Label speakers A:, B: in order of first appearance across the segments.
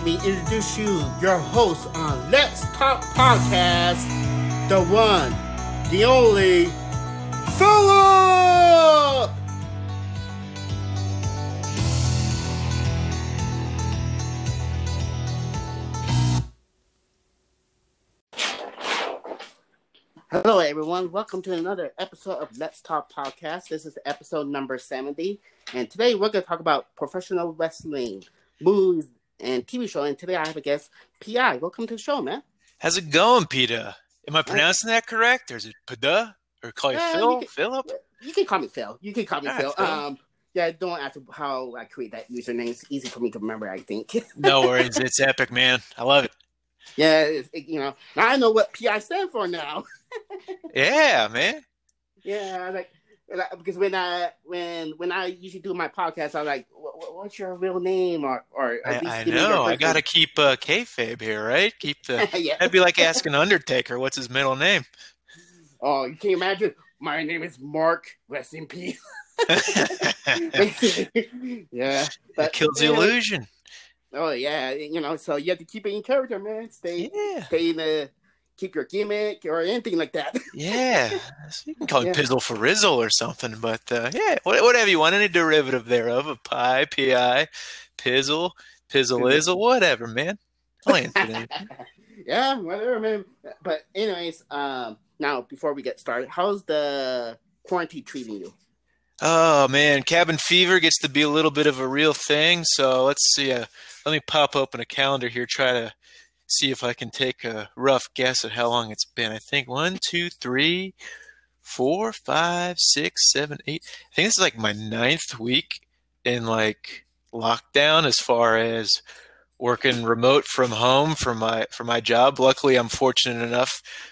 A: let me introduce you, your host on Let's Talk Podcast, the one, the only, Philip! Hello, everyone. Welcome to another episode of Let's Talk Podcast. This is episode number 70. And today we're going to talk about professional wrestling, movies, and TV show. And today I have a guest, Pi. Welcome to the show, man.
B: How's it going, Peter? Am I pronouncing that correct? Or is it Pada? Or call you
A: Yeah,
B: Phil?
A: you can-
B: Philip?
A: You can call me Phil. You can call me
B: All right,
A: Phil. Um, yeah, don't ask how I create that username. It's easy for me to remember, I think.
B: No worries. It's epic, man. I love it.
A: yeah, it's, it- you know, now I know what PI stand for now.
B: Yeah, man.
A: Yeah, like, like because when I when when I usually do my podcast, I'm like, "Wha- wha- "What's your real name?" Or or
B: I,
A: at least
B: I
A: give
B: know. I got to keep uh, kayfabe here, right? Keep the.
A: yeah.
B: That'd be like asking Undertaker, what's his middle name?
A: Oh, you can't imagine. My name is Mark. Rest in peace. yeah,
B: That kills the
A: yeah.
B: illusion.
A: Oh yeah, you know, so you have to keep it in character, man. Stay,
B: Yeah.
A: stay in the, keep your gimmick or anything like that.
B: Yeah. So you can call
A: Yeah.
B: it Pizzle for Rizzle or something, but uh, yeah, wha- whatever you want, any derivative thereof, a pie, pi, pizzle, pizzle izzle, whatever, man. I'll answer that.
A: yeah, whatever, man. But anyways, um, now before we get started, how's the quarantine treating you?
B: Oh man, cabin fever gets to be a little bit of a real thing. So let's see. Uh, let me pop open a calendar here. Try to see if I can take a rough guess at how long it's been. I think one, two, three, four, five, six, seven, eight. I think this is like my ninth week in like lockdown as far as working remote from home for my for my job. Luckily, I'm fortunate enough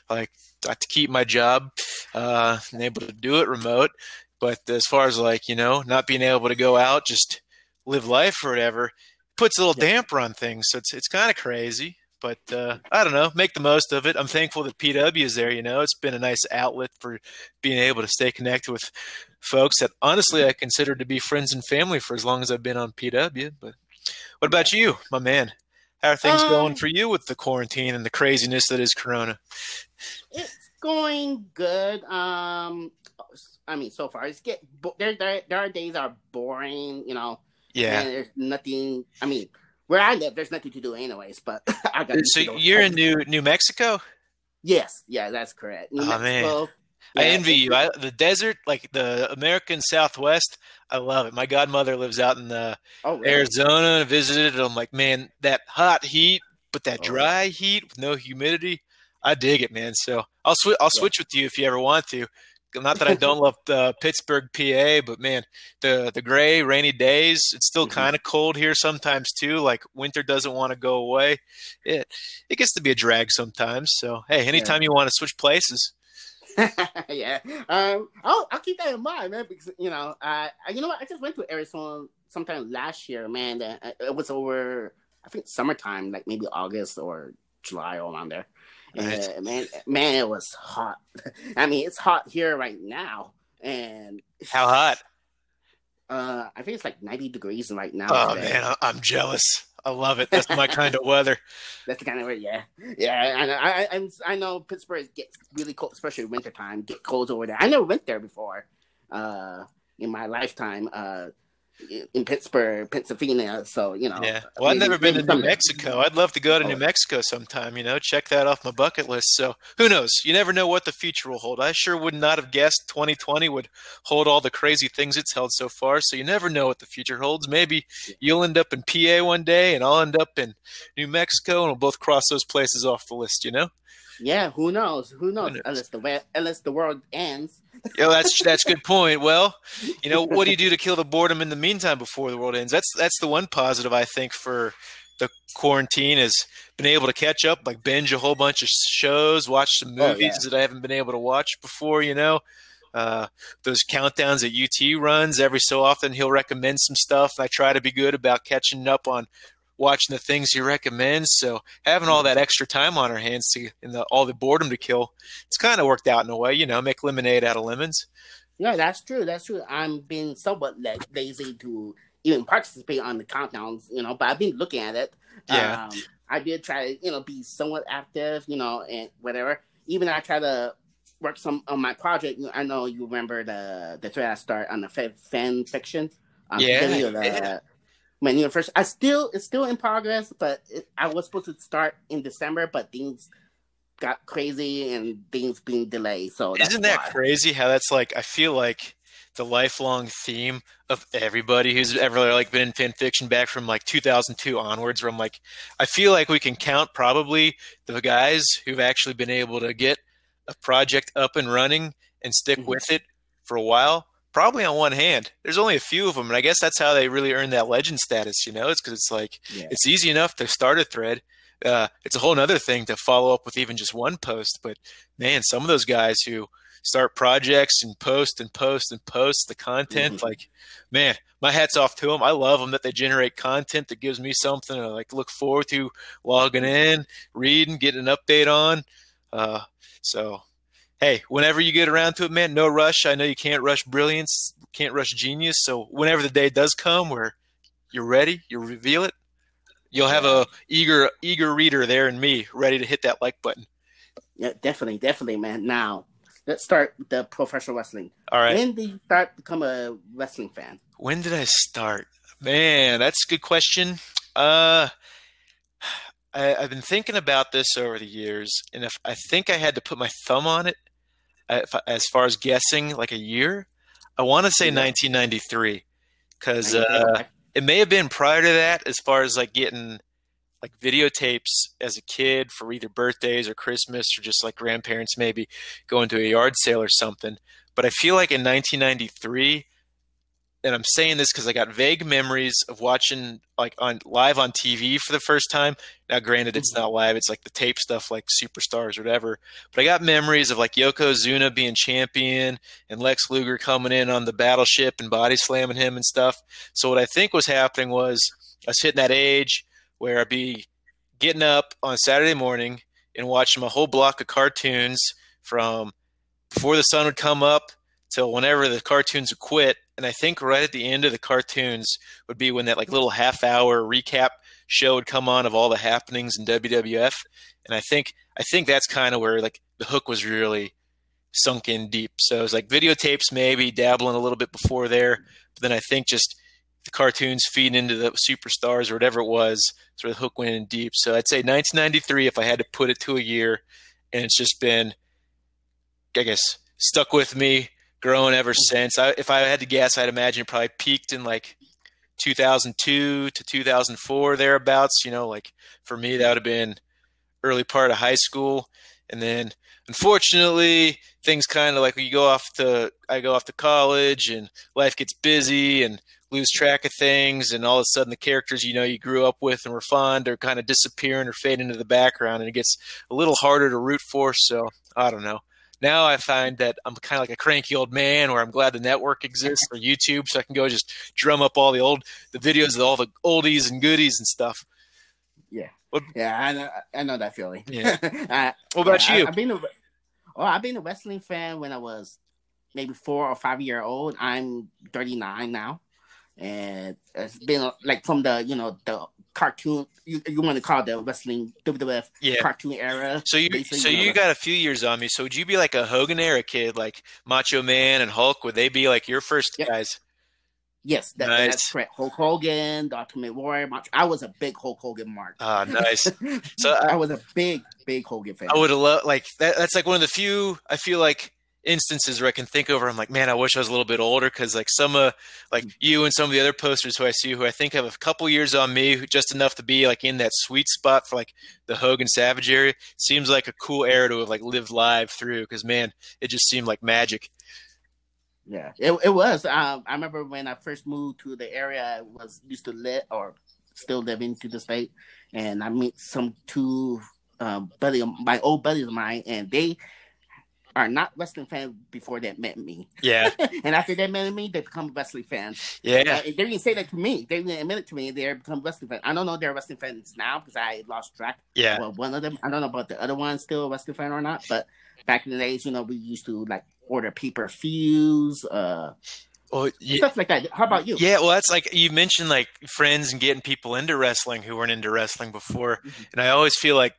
B: like to keep my job uh, and able to do it remote. But as far as like, you know, not being able to go out, just live life or whatever, puts a little
A: Yeah.
B: damper on things. So it's it's kind of crazy. But uh, I don't know, make the most of it. I'm thankful that PW is there. You know, it's been a nice outlet for being able to stay connected with folks that honestly I consider to be friends and family for as long as I've been on PW. But what about you, my man? How are things going
A: Um,
B: for you with the quarantine and the craziness that is Corona?
A: It's going good. Um, I mean, so far it's get there. There, there are days that are boring, you know.
B: Yeah.
A: There's nothing. I mean, where I live, there's nothing to do anyways. But I got.
B: So you're in. New New Mexico?
A: Yes, yeah, that's correct. New
B: Oh, man.
A: Mexico,
B: I envy you. I, the desert, like the American Southwest, I love it. My godmother lives out in the
A: Oh, really?
B: Arizona. And visited. it. I'm like, man, that hot heat, but that
A: Oh.
B: dry heat with no humidity, I dig it, man. So I'll switch. I'll
A: Yeah.
B: switch with you if you ever want to. Not that I don't love uh, Pittsburgh, PA, but man, the the gray, rainy days. It's still
A: Mhm.
B: kind of cold here sometimes too. Like winter doesn't want to go away. It it gets to be a drag sometimes. So hey, anytime you want to switch places,
A: yeah. Um, I'll, I'll keep that in mind, man, because you know, I, I you know what, I just went to Arizona sometime last year, man. That uh, it was over, I think summertime, like maybe August or July, all around there. And man, man, it was hot. I mean, it's hot here right now, and
B: how hot?
A: Uh, I think it's like ninety degrees right now.
B: Oh
A: today.
B: man, I- I'm jealous. I love it. That's my kind of weather.
A: That's the kind of way, yeah, yeah. I, I, I'm- I know Pittsburgh gets really cold, especially wintertime. Get cold over there. I never went there before, uh, in my lifetime, uh, in- Pittsburgh, Pennsylvania. So you know,
B: Yeah. Well, I've never been to New. Mexico. I'd love to go to
A: Oh.
B: New Mexico sometime. You know, check that off my bucket list. So who knows? You never know what the future will hold. I sure would not have guessed 2020 would hold all the crazy things it's held so far. So you never know what the future holds. Maybe you'll end up in PA one day, and I'll end up in New Mexico, and we'll both cross those places off the list. You know.
A: Yeah, who knows? Who knows?
B: knows?
A: Unless the unless the world ends.
B: Yeah, that's that's good point. Well, you know, what do you do to kill the boredom in the meantime before the world ends? That's that's the one positive I think for the quarantine is been able to catch up, like binge a whole bunch of shows, watch some
A: Oh,
B: movies
A: yeah.
B: that I haven't been able to watch before. You know, uh, those countdowns that UT runs every so often. He'll recommend some stuff, and I try to be good about catching up on watching the things he recommends. So having all that extra time on our hands to and the, all the boredom to kill, it's kind of worked out in a way. You know, make lemonade out of lemons.
A: Yeah, that's true. That's true. I'm being somewhat la- lazy to even participate on the countdowns, you know, but I've been looking at it.
B: Yeah.
A: Um, I did try to, you know, be somewhat active, you know, and whatever. Even I try to work some on my project. I know you remember the the thread I start on the fan fiction. Um,
B: Yeah,
A: the,
B: yeah.
A: Know, first, I still it's still in progress, but it, I was supposed to start in December, but things got crazy and things being delayed. So that's
B: Isn't that
A: why.
B: crazy how that's like I feel like the lifelong theme of everybody who's ever like been in fan fiction back from like 2002 onwards where I'm like I feel like we can count probably the guys who've actually been able to get a project up and running and stick
A: Mhm.
B: with it for a while probably on one hand there's only a few of them and I guess that's how they really earn that legend status you know it's because it's like
A: Yeah.
B: it's easy enough to start a thread. Uh, it's a whole nother thing to follow up with even just one post. But man, some of those guys who start projects and post and post and post the content,
A: Mhm.
B: like, man, my hat's off to them. I love them that they generate content that gives me something to like look forward to logging in, reading, getting an update on. Uh, so, hey, whenever you get around to it, man, no rush. I know you can't rush brilliance, can't rush genius. So whenever the day does come where you're ready, you reveal it. You'll have a eager, eager reader there and me, ready to hit that like button.
A: Yeah, definitely, definitely, man. Now, let's start the professional wrestling.
B: All right.
A: When did you start become a wrestling fan?
B: When did I start? Man, that's a good question. Uh, I, I've been thinking about this over the years, and if I think I had to put my thumb on it, I- if I- as far as guessing, like a year, I want to say
A: Yeah.
B: 1993, because uh, it may have been prior to that, as far as like getting like videotapes as a kid for either birthdays or Christmas or just like grandparents maybe going to a yard sale or something. But I feel like in 1993, and I'm saying this because I got vague memories of watching like on live on TV for the first time. Now, granted, it's mm-hmm. not live; it's like the tape stuff, like Superstars or whatever. But I got memories of like Yokozuna being champion and Lex Luger coming in on the battleship and body slamming him and stuff. So what I think was happening was I was hitting that age where I'd be getting up on Saturday morning and watching a whole block of cartoons from before the sun would come up till whenever the cartoons would quit. And I think right at the end of the cartoons would be when that like little half hour recap show would come on of all the happenings in WWF. And I think I think that's kind of where like the hook was really sunk in deep. So it was like videotapes maybe dabbling a little bit before there, but then I think just the cartoons feeding into the superstars or whatever it was, sort of the hook went in deep. So I'd say 1993 if I had to put it to a year, and it's just been, I guess, stuck with me, growing ever since. I, if I had to guess, I'd imagine it probably peaked in like 2002 to 2004 thereabouts. You know, like for me that would have been early part of high school, and then unfortunately things kind of like you go off to I go off to college and life gets busy and lose track of things and all of a sudden the characters you know you grew up with and were fond are kind of disappearing or fade into the background and it gets a little harder to root for so i don't know now i find that i'm kind of like a cranky old man where i'm glad the network exists or youtube so i can go just drum up all the old the videos of all the oldies and goodies and stuff
A: Yeah, I know, I know that feeling.
B: Yeah.
A: I,
B: what about
A: yeah,
B: you
A: I, have been a, well, I've been a wrestling fan when I was maybe four or five year old. I'm 39 now, and it's been like from the you know the cartoon. You, you want to call the wrestling WWF
B: yeah
A: cartoon era?
B: So you, so
A: you know,
B: got a few years on me. So would you be like a Hogan era kid, like Macho Man and Hulk? Would they be like your first
A: Yep.
B: guys?
A: Yes, that,
B: Nice.
A: that's correct. Hulk Hogan, Ultimate Warrior. March. I was a big Hulk Hogan mark.
B: Ah, nice. So
A: I
B: I,
A: was a big, big Hogan fan.
B: I would have loved like that. That's like one of the few I feel like instances where I can think over. I'm like, man, I wish I was a little bit older because like some of like you and some of the other posters who I see who I think have a couple years on me, who- just enough to be like in that sweet spot for like the Hogan Savage area. Seems like a cool era to have like lived live through because man, it just seemed like magic.
A: Yeah, it, it was. Um, I remember when I first moved to the area, I was used to live or still living to the state, and I meet some two um, buddy, my old buddies of mine, and they are not wrestling fans before they met me,
B: Yeah,
A: and after they met me, they become wrestling fans.
B: yeah.
A: Uh, they didn't say that to me. They didn't admit it to me. They become wrestling fans. I don't know if they're wrestling fans now because I lost track.
B: Yeah.
A: Well, one of them, I don't know about the other one still a wrestling fan or not, but back in the days, you know, we used to like order pay per views, uh,
B: Well, yeah,
A: stuff like that. How about you?
B: yeah. Well, that's like you mentioned, like friends and getting people into wrestling who weren't into wrestling before.
A: Mhm.
B: And I always feel like,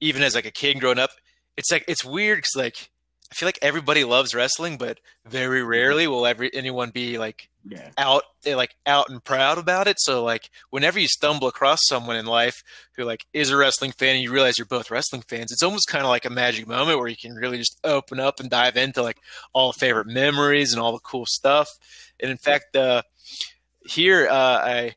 B: even as like a kid growing up, it's like it's weird because like I feel like everybody loves wrestling, but very rarely will every anyone be like
A: Yeah.
B: out eh, like out and proud about it. So like whenever you stumble across someone in life who like is a wrestling fan and you realize you're both wrestling fans, it's almost kind of like a magic moment where you can really just open up and dive into like all the favorite memories and all the cool stuff. And in fact, uh, here uh, I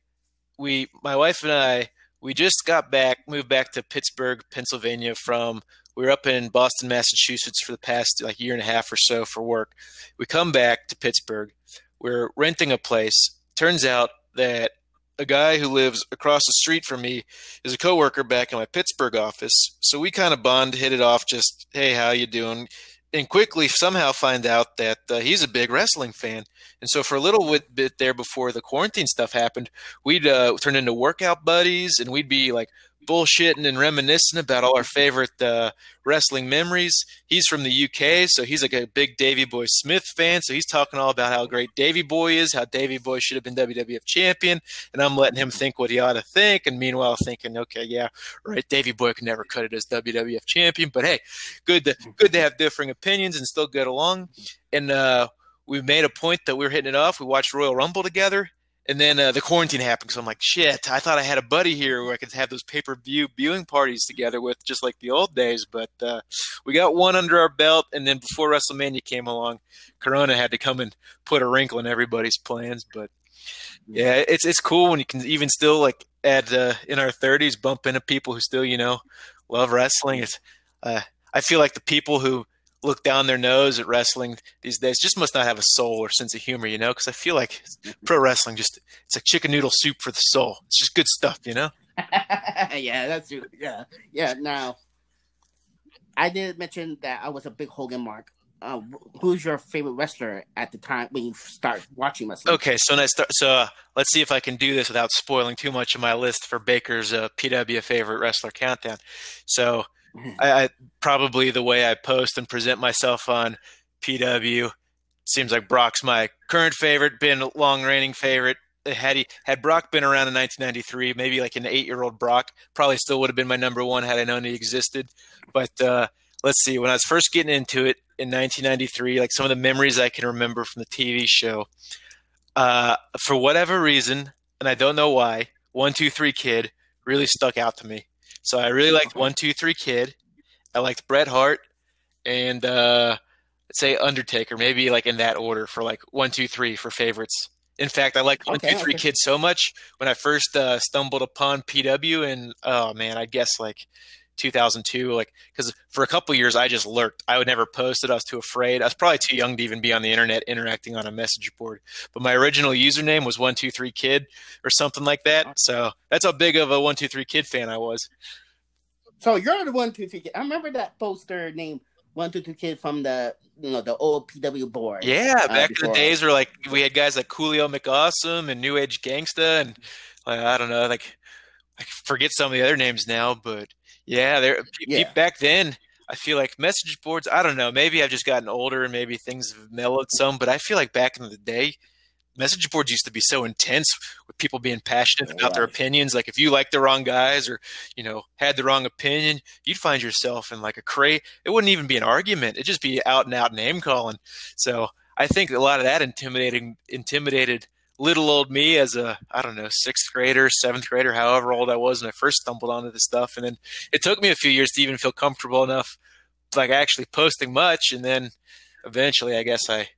B: we my wife and I we just got back moved back to Pittsburgh, Pennsylvania from we were up in Boston, Massachusetts for the past like year and a half or so for work. We come back to Pittsburgh. We're renting a place. Turns out that a guy who lives across the street from me is a coworker back in my Pittsburgh office. So we kind of bond, hit it off. Just hey, how you doing? And quickly somehow find out that uh, he's a big wrestling fan. And so for a little bit, there before the quarantine stuff happened, we'd uh, turn into workout buddies, and we'd be like bullshitting and reminiscing about all our favorite uh, wrestling memories. He's from the UK, so he's like a big Davy Boy Smith fan. So he's talking all about how great Davy Boy is, how Davy Boy should have been WWF champion, and I'm letting him think what he ought to think, and meanwhile thinking, okay, yeah, right, Davy Boy could never cut it as WWF champion, but hey, good to good to have differing opinions and still get along. And uh, we made a point that we were hitting it off. We watched Royal Rumble together. And then uh, the quarantine happened. So I'm like, shit, I thought I had a buddy here where I could have those pay per view viewing parties together with, just like the old days. But uh, we got one under our belt. And then before WrestleMania came along, Corona had to come and put a wrinkle in everybody's plans. But yeah, it's it's cool when you can even still like at uh, in our 30s bump into people who still you know love wrestling. It's uh, I feel like the people who look down their nose at wrestling these days just must not have a soul or sense of humor, you know? Because I feel like pro wrestling just it's like chicken noodle soup for the soul. It's just good stuff, you know?
A: yeah, that's true. Yeah, yeah. Now, I did mention that I was a big Hogan mark. Uh, who's your favorite wrestler at the time when you start watching wrestling?
B: Okay, so let's start. So uh, let's see if I can do this without spoiling too much of my list for Baker's uh, PW favorite wrestler countdown. So I, I probably the way I post and present myself on PW seems like Brock's my current favorite, been a long reigning favorite. Had he had Brock been around in 1993, maybe like an eight year old Brock, probably still would have been my number one had I known he existed. But uh, let's see, when I was first getting into it in 1993, like some of the memories I can remember from the TV show, uh, for whatever reason, and I don't know why, One Two Three Kid really stuck out to me. So I really liked One Two Three Kid. I liked Bret Hart and uh, let's say Undertaker, maybe like in that order for like one, two, three for favorites. In fact, I liked one, two,
A: okay.
B: Kid so much when I first uh, stumbled upon PW, and oh man, I guess like 2002, like because for a couple years I just lurked. I would never post it. I was too afraid. I was probably too young to even be on the internet interacting on a message board. But my original username was one, two, three Kid or something like that. So that's how big of a one, two, three Kid fan I was.
A: So you're the one two three kid. I remember that poster named one two three kid from the you know the old PW board.
B: Yeah,
A: uh,
B: back in the days where like we had guys like Coolio McAwesome and New Age Gangsta and like, I don't know, like I forget some of the other names now, but yeah, there
A: Yeah.
B: back then I feel like message boards. I don't know. Maybe I've just gotten older and maybe things have mellowed some, but I feel like back in the day, message boards used to be so intense with people being passionate about their opinions. Like if you liked the wrong guys or you know had the wrong opinion, you'd find yourself in like a crate. It wouldn't even be an argument; it'd just be out and out name calling. So I think a lot of that intimidating intimidated little old me as a I don't know sixth grader, seventh grader, however old I was when I first stumbled onto this stuff. And then it took me a few years to even feel comfortable enough, like actually posting much. And then eventually, I guess I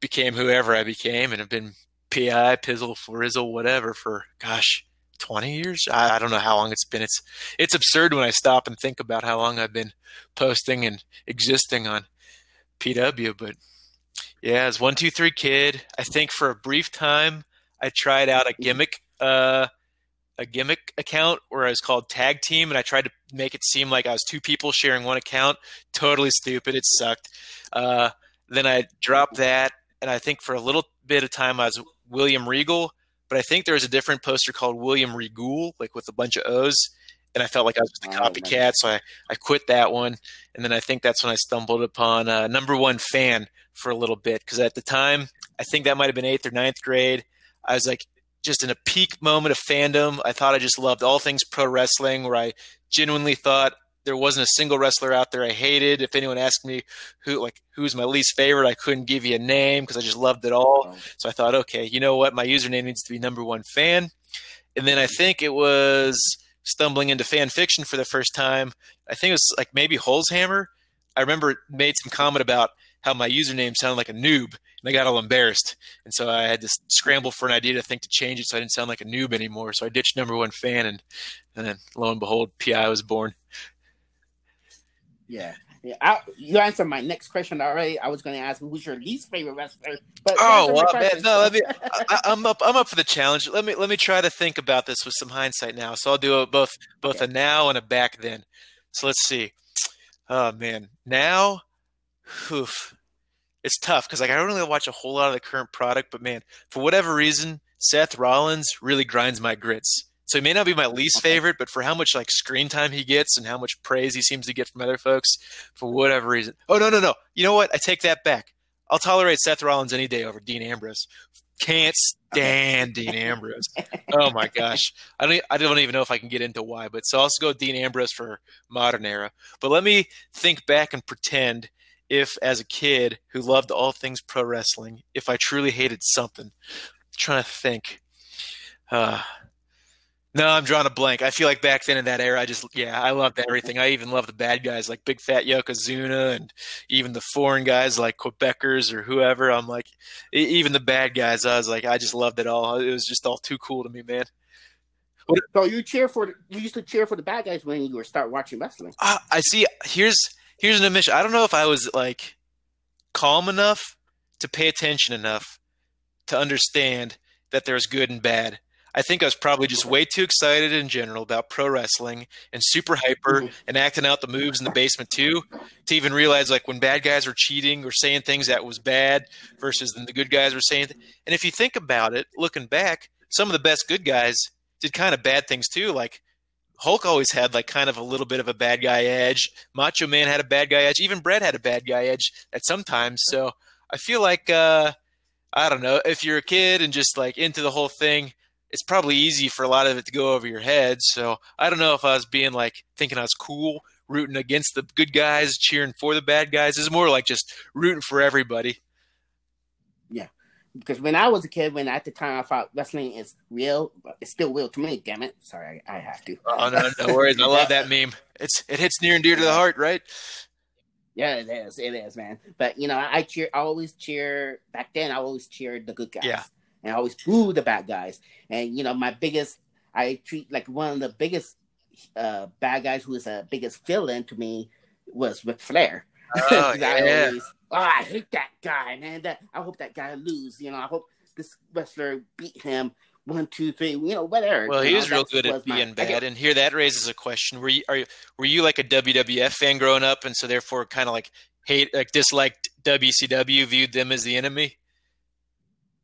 B: became whoever I became, and have been PI, Pizzle, Frizzle, whatever for gosh. 20 years I, I don't know how long it's been it's it's absurd when i stop and think about how long i've been posting and existing on pw but yeah, as one two three kid. I think for a brief time I tried out a gimmick uh a gimmick account where I was called Tag Team and I tried to make it seem like I was two people sharing one account. Totally stupid. It sucked. Uh then I dropped that and I think for a little bit of time I was William Regal, but I think there was a different poster called William Regal, like with a bunch of O's. And I felt like I was just a
A: Oh,
B: copycat, so I, I quit that one. And then I think that's when I stumbled upon uh, number one fan for a little bit because at the time I think that might have been eighth or ninth grade. I was like just in a peak moment of fandom. I thought I just loved all things pro wrestling, where I genuinely thought there wasn't a single wrestler out there I hated. If anyone asked me who like who's my least favorite, I couldn't give you a name because I just loved it all. So I thought, okay, you know what, my username needs to be number one fan. And then I think it was stumbling into fan fiction for the first time. I think it was like maybe Holzhammer. I remember made some comment about how my username sounded like a noob, and I got all embarrassed. And so I had to scramble for an idea to think to change it so I didn't sound like a noob anymore. So I ditched number one fan, and, and then lo and behold, PI was born.
A: Yeah. Yeah, I, you answered my next question already. I was going to ask who's your least favorite wrestler.
B: But oh, well, man, no, let me. I, am up. I'm up for the challenge. Let me let me try to think about this with some hindsight now. So I'll do it both both okay. a now and a back then. So let's see. Oh man, now, oof, it's tough because like I don't really watch a whole lot of the current product, but man, for whatever reason, Seth Rollins really grinds my grits. So he may not be my least favorite, but for how much like screen time he gets and how much praise he seems to get from other folks, for whatever reason. Oh no, no, no. You know what? I take that back. I'll tolerate Seth Rollins any day over Dean Ambrose. Can't stand Dean Ambrose. Oh my gosh, I don't. I don't even know if I can get into why. But so I'll also go Dean Ambrose for modern era. But let me think back and pretend if, as a kid who loved all things pro wrestling, if I truly hated something. I'm trying to think. Uh, no, I'm drawing a blank. I feel like back then in that era, I just yeah, I loved everything. I even loved the bad guys like Big Fat Yokozuna and even the foreign guys like Quebecers or whoever. I'm like, even the bad guys. I was like, I just loved it all. It was just all too cool to me, man.
A: So you cheer for you used to cheer for the bad guys when you were start watching wrestling.
B: Uh, I see. Here's here's an admission. I don't know if I was like calm enough to pay attention enough to understand that there's good and bad I think I was probably just way too excited in general about pro wrestling and super hyper mm-hmm. and acting out the moves in the basement too, to even realize like when bad guys were cheating or saying things that was bad versus then the good guys were saying. Th- and if you think about it, looking back, some of the best good guys did kind of bad things too. Like Hulk always had like kind of a little bit of a bad guy edge. Macho Man had a bad guy edge. Even Bret had a bad guy edge at some times. So I feel like uh, I don't know if you're a kid and just like into the whole thing it's probably easy for a lot of it to go over your head. So I don't know if I was being like thinking I was cool, rooting against the good guys, cheering for the bad guys. It's more like just rooting for everybody.
A: Because when I was a kid, when at the time I thought wrestling is real, it's still real to me. Damn it! Sorry, I, I have to.
B: Oh no, no worries. I love that meme. It's it hits near and dear to the heart, right?
A: Yeah, it is. It is, man. But you know, I cheer. I always cheer. Back then, I always cheered the good guys.
B: Yeah
A: and I always boo the bad guys. And you know, my biggest, I treat like one of the biggest uh, bad guys who is the biggest villain to me was Ric Flair.
B: Oh, yeah.
A: I always, oh, I hate that guy, man. That I hope that guy lose. You know, I hope this wrestler beat him one, two, three, you know, whatever.
B: Well,
A: he
B: was real good at being my, bad, and here that raises a question: Were you are you, were you like a WWF fan growing up, and so therefore kind of like hate like disliked WCW, viewed them as the enemy?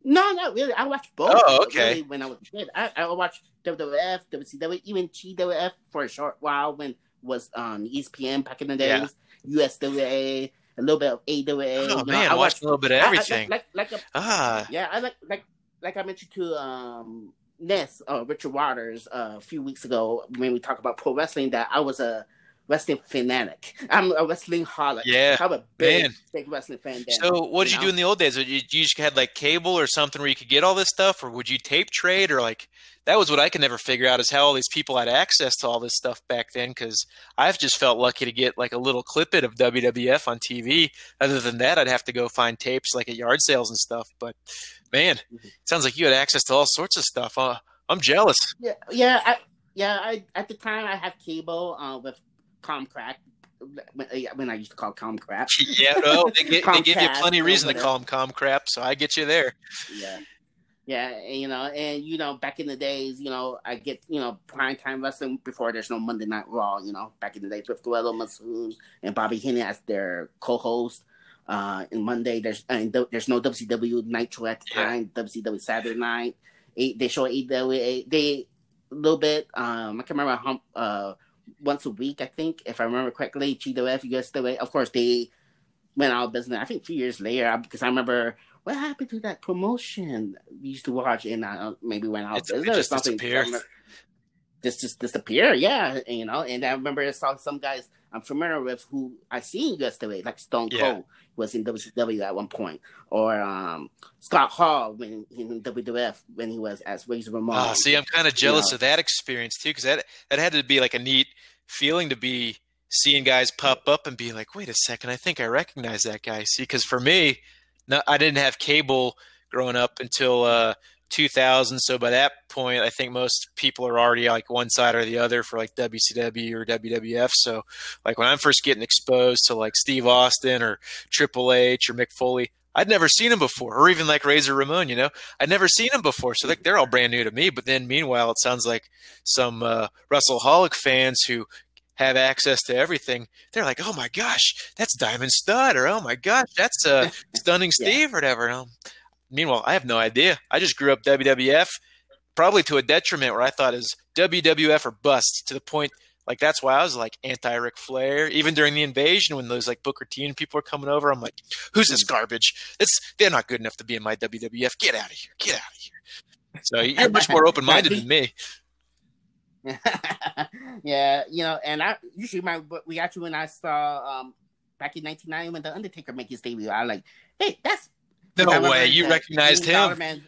A: No, not really. I watched both.
B: Oh, okay.
A: Really, when I was a kid, I, I watched WWF, WCW, even GWF for a short while when was on ESPN back in the days. Yeah. USWA, a little bit of AWA.
B: Oh man, know, I watched a little bit of everything.
A: I, I, like, like, like a, ah, yeah, I like like like I mentioned to um Ness, uh, Richard Waters, uh, a few weeks ago when we talked about pro wrestling. That I was a wrestling fanatic. I'm a wrestling holic.
B: Yeah,
A: I'm a big, man. big wrestling fan.
B: so, what did you, know? do in the old days? Did you, you just had like cable or something where you could get all this stuff, or would you tape trade, or like that was what I could never figure out is how all these people had access to all this stuff back then. Because I've just felt lucky to get like a little clip it of WWF on TV. Other than that, I'd have to go find tapes like at yard sales and stuff. But man, mm-hmm. sounds like you had access to all sorts of stuff. Uh, I'm jealous.
A: Yeah, yeah. I, yeah, I at the time I had cable uh, with Comcrack when I used to call Comcrap.
B: yeah, no, they, get, they give you plenty of reason to call them Comcrap, so I get you there.
A: Yeah. Yeah, and, you know, and you know, back in the days, you know, I get you know prime time wrestling before there's no Monday Night Raw. You know, back in the days with Gorilla Monsoon and Bobby Heenan as their co-host. Uh, and Monday there's and there's no WCW Nitro at the time. Yeah. WCW Saturday Night. Eight, they show AEW. They a little bit. Um, I can't remember how uh once a week, I think, if I remember correctly. GWF, USWA, of course, they went out of business. I think a few years later, because I remember what happened to that promotion we used to watch? And uh, maybe went out
B: It's-
A: there
B: it
A: or
B: just
A: something.
B: disappeared.
A: Just just disappear, yeah. And, you know, and I remember I saw some guys I'm familiar with who I seen yesterday, like Stone
B: Yeah.
A: Cold was in WCW at one point, or um, Scott Hall when in WWF when he was as Razor Ramon.
B: Oh, see, I'm kind of jealous
A: know.
B: of that experience too, because that that had to be like a neat feeling to be seeing guys pop up and be like, wait a second, I think I recognize that guy. See, because for me, no, I didn't have cable growing up until uh, 2000. So by that point, I think most people are already like one side or the other for like WCW or WWF. So like when I'm first getting exposed to like Steve Austin or Triple H or Mick Foley. I'd never seen him before, or even like Razor Ramon. You know, I'd never seen him before, so like they're all brand new to me. But then, meanwhile, it sounds like some uh, Russellholic fans who have access to everything. They're like, "Oh my gosh, that's Diamond Stud," or "Oh my gosh, that's uh, Stunning
A: Yeah.
B: Steve," or whatever. And I'm- meanwhile, I have no idea. I just grew up WWF, probably to a detriment where I thought was WWF or bust. To the point, like that's why I was like anti Ric Flair. Even during the invasion, when those like Booker T and people were coming over, I'm like, "Who's this garbage? It's they're not good enough to be in my WWF. Get out of here! Get out of here!" So you're much more open minded than me.
A: yeah, you know, and I usually my but we actually when I saw um back in 1990 when the Undertaker make his debut, I like, hey, that's
B: No way, you recognized him.
A: Man-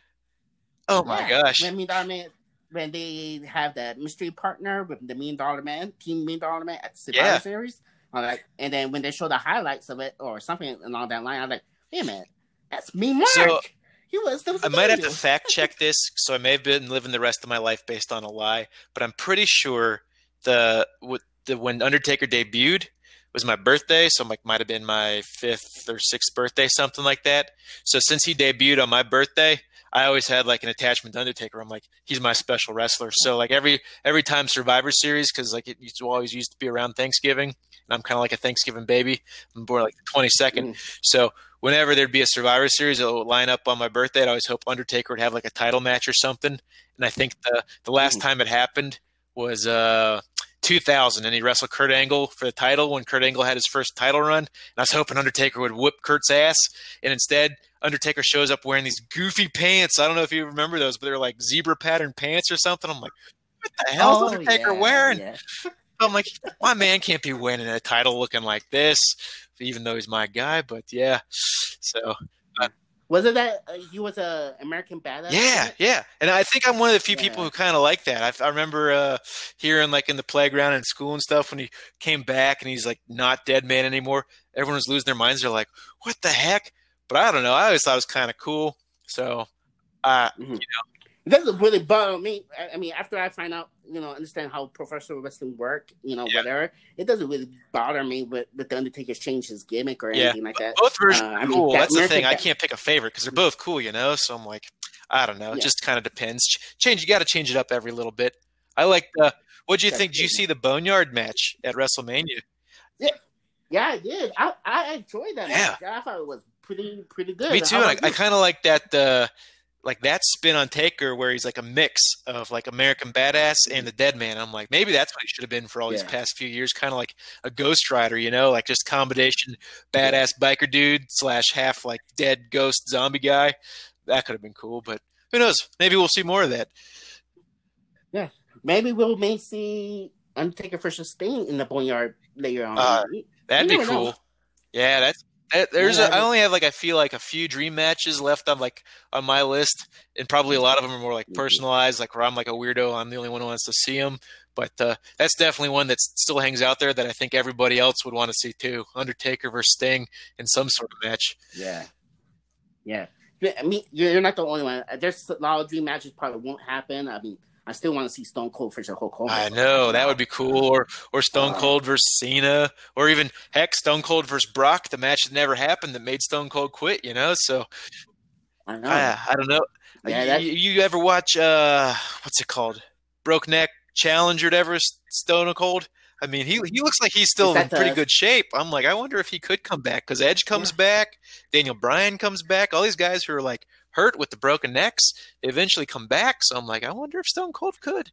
B: Oh my
A: yeah,
B: gosh!
A: When Million Dollar Man, when they have that mystery partner with the Million Dollar Man, Team Million Dollar Man at the Survivor
B: Yeah.
A: Series, I'm like, and then when they show the highlights of it or something along that line, I'm like, hey man, that's me, Mark.
B: So,
A: he was. Was
B: I might have to fact check this, so I may have been living the rest of my life based on a lie, but I'm pretty sure the the when Undertaker debuted was my birthday, so like might have been my fifth or sixth birthday, something like that. So since he debuted on my birthday, I always had like an attachment to Undertaker. I'm like, he's my special wrestler. So like every every time Survivor Series, because like it used to always used to be around Thanksgiving, and I'm kind of like a Thanksgiving baby. I'm born like the 22nd,
A: Mm.
B: so whenever there'd be a Survivor Series, it would line up on my birthday. I'd always hope Undertaker would have like a title match or something. And I think the the last
A: Mhm.
B: time it happened was uh 2000, and he wrestled Kurt Angle for the title when Kurt Angle had his first title run. And I was hoping Undertaker would whip Kurt's ass, and instead Undertaker shows up wearing these goofy pants. I don't know if you remember those, but they're like zebra pattern pants or something. I'm like, what the hell is
A: Oh,
B: Undertaker
A: yeah,
B: wearing?
A: yeah.
B: I'm like, my man can't be winning a title looking like this, even though he's my guy. But yeah, so
A: Was it that uh, he was a American badass?
B: yeah, yeah. And I think I'm one of the few people who kind of like that. I, I remember uh, hearing like in the playground and school and stuff when he came back and he's like not dead man anymore. Everyone was losing their minds. They're like, what the heck? But I don't know. I always thought it was kind of cool. So, uh,
A: It doesn't really bother me. I- I mean, after I find out, you know, understand how professional wrestling work, you know,
B: Yeah.
A: whatever, it doesn't really bother me with, with the Undertaker's change his gimmick or
B: Yeah.
A: anything like that.
B: both versions
A: Uh,
B: are
A: I mean,
B: cool.
A: that
B: That's the thing. I can't pick a favorite because they're both cool, you know. So I'm like, I don't know. It
A: Yeah.
B: just kind of depends. Change. You got to change it up every little bit. I like the. What do you
A: That's
B: think? Did you see the Boneyard match at WrestleMania?
A: Yeah, yeah, I did. I, I enjoyed that.
B: Yeah.
A: match. I thought it was pretty pretty good.
B: Me too. I, I kind of like that. Uh, like that spin on Taker, where he's like a mix of like American Badass and the Dead Man. I'm like, maybe that's what he should have been for all these past few years, kind of like a Ghost Rider, you know, like just combination badass biker dude slash half like dead ghost zombie guy. That could have been cool, but who knows? Maybe we'll see more of that.
A: Yeah, maybe we'll may see Undertaker versus Sting in the Boneyard later on.
B: Uh, That'd
A: You
B: be
A: never know.
B: cool. Yeah, that's that, there's
A: Yeah,
B: a, I only have like I feel like a few dream matches left on like on my list, and probably a lot of them are more like
A: Mhm.
B: personalized, like where I'm like a weirdo, I'm the only one who wants to see them. But uh, that's definitely one that still hangs out there that I think everybody else would want to see too. Undertaker versus Sting in some sort of match.
A: Yeah. Yeah. I mean, you're you're not the only one. There's a lot of dream matches probably won't happen. I mean, I still want to see Stone Cold versus Hulk Hogan.
B: I know that would be cool, or or Stone
A: Uh,
B: Cold versus Cena, or even heck Stone Cold versus Brock, the match that never happened that made Stone Cold quit. You know, so
A: I don't know.
B: I, I don't know.
A: Yeah,
B: you, you ever watch uh what's it called? Broke Neck Challenge or whatever Stone Cold? I mean, he he looks like he's still in pretty
A: the-
B: good shape. I'm like, I wonder if he could come back because Edge comes back, Daniel Bryan comes back. All these guys who are like hurt with the broken necks, they eventually come back. So I'm like, I wonder if Stone Cold could.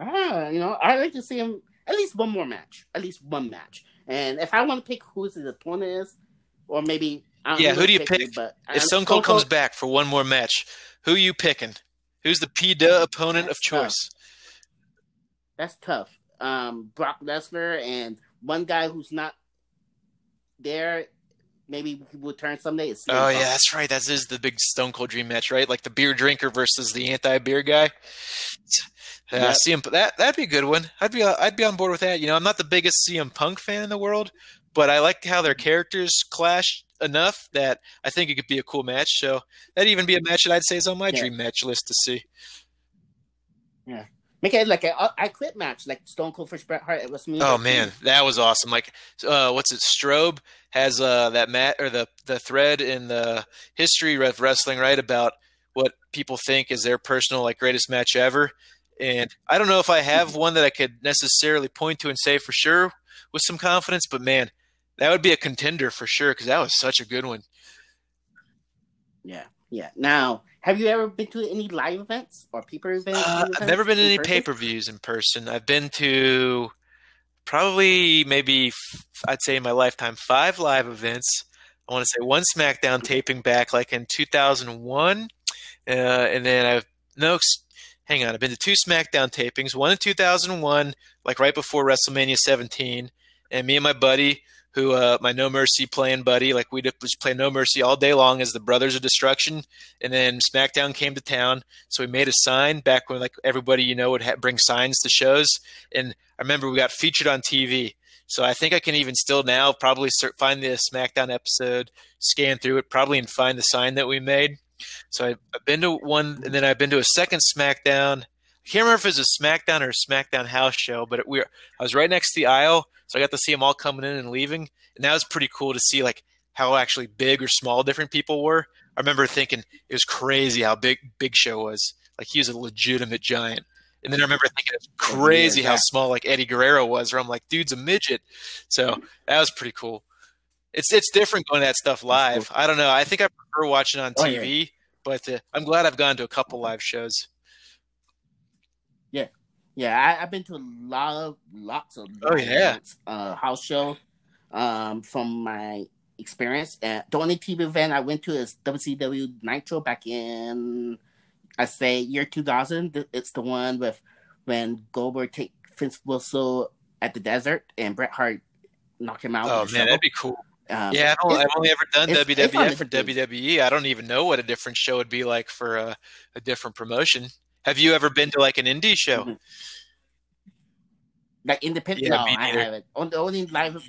A: Ah, you know, I'd like to see him at least one more match, at least one match. And if I want to pick who his opponent is, or maybe
B: yeah. Who do you pick? but if Stone Cold, Cold comes back for one more match, who you picking? Who's the P opponent of choice?
A: Tough. That's tough. Um, Brock Lesnar and one guy who's not there. Maybe we will turn someday.
B: Is oh yeah, that's right. That is the big Stone Cold Dream match, right? Like the beer drinker versus the anti-beer guy. Yeah, yep. CM that that'd be a good one. I'd be I'd be on board with that. You know, I'm not the biggest CM Punk fan in the world, but I like how their characters clash enough that I think it could be a cool match. So that'd even be a match that I'd say is on my yeah. dream match list to see.
A: Yeah. Make it like a I quit match, like Stone Cold versus Bret Hart at WrestleMania.
B: Oh man, that was awesome! Like, uh, what's it? Strobe has uh, that mat or the the thread in the history of wrestling, right? About what people think is their personal like greatest match ever. And I don't know if I have mm-hmm. one that I could necessarily point to and say for sure with some confidence, but man, that would be a contender for sure because that was such a good one.
A: Yeah, yeah. Now, have you ever been to any live events or pay per events? Uh,
B: I've never been to any pay per views in person. I've been to probably maybe I'd say in my lifetime five live events. I want to say one SmackDown taping back like in 2001, uh, and then I've no. Hang on, I've been to two SmackDown tapings. One in 2001, like right before WrestleMania 17, and me and my buddy who uh, my No Mercy playing buddy. Like we'd just play No Mercy all day long as the Brothers of Destruction. And then SmackDown came to town, so we made a sign back when like everybody you know would ha- bring signs to shows. And I remember we got featured on TV. So I think I can even still now probably find the SmackDown episode, scan through it, probably and find the sign that we made. So I've been to one, and then I've been to a second SmackDown. I can't remember if it was a SmackDown or a SmackDown house show, but it, we were, I was right next to the aisle, so I got to see them all coming in and leaving, and that was pretty cool to see like how actually big or small different people were. I remember thinking it was crazy how big Big Show was. Like he was a legitimate giant. And then I remember thinking it's crazy how small like Eddie Guerrero was, where I'm like, dude's a midget. So that was pretty cool. It's it's different going to that stuff live. I don't know. I think I prefer watching on TV, oh, yeah. but uh, I'm glad I've gone to a couple live shows.
A: Yeah, yeah. I, have been to a lot of lots of
B: oh yeah
A: uh, house show um, from my experience. And the only TV event I went to is WCW Nitro back in I say year two thousand. It's the one with when Goldberg take Vince Russo at the desert and Bret Hart knock him out.
B: Oh man, shovel. that'd be cool. Um, yeah, I have only ever done WWF or WWE. I don't even know what a different show would be like for a, a different promotion. Have you ever been to like an indie show? Mm-hmm.
A: Like independent? Yeah, no, I haven't. On the only live,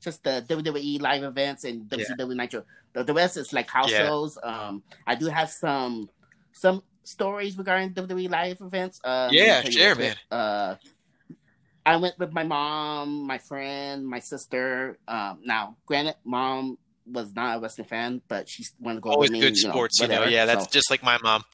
A: just the WWE live events and WCW yeah. Nitro. The, the rest is like house yeah. shows. Um, I do have some some stories regarding WWE live events.
B: Um, yeah, share, man.
A: Uh, I went with my mom, my friend, my sister. Um, now, granted, mom was not a wrestling fan, but she wanted to go.
B: Always
A: with
B: good sports, you know. You know yeah, that's so, just like my mom.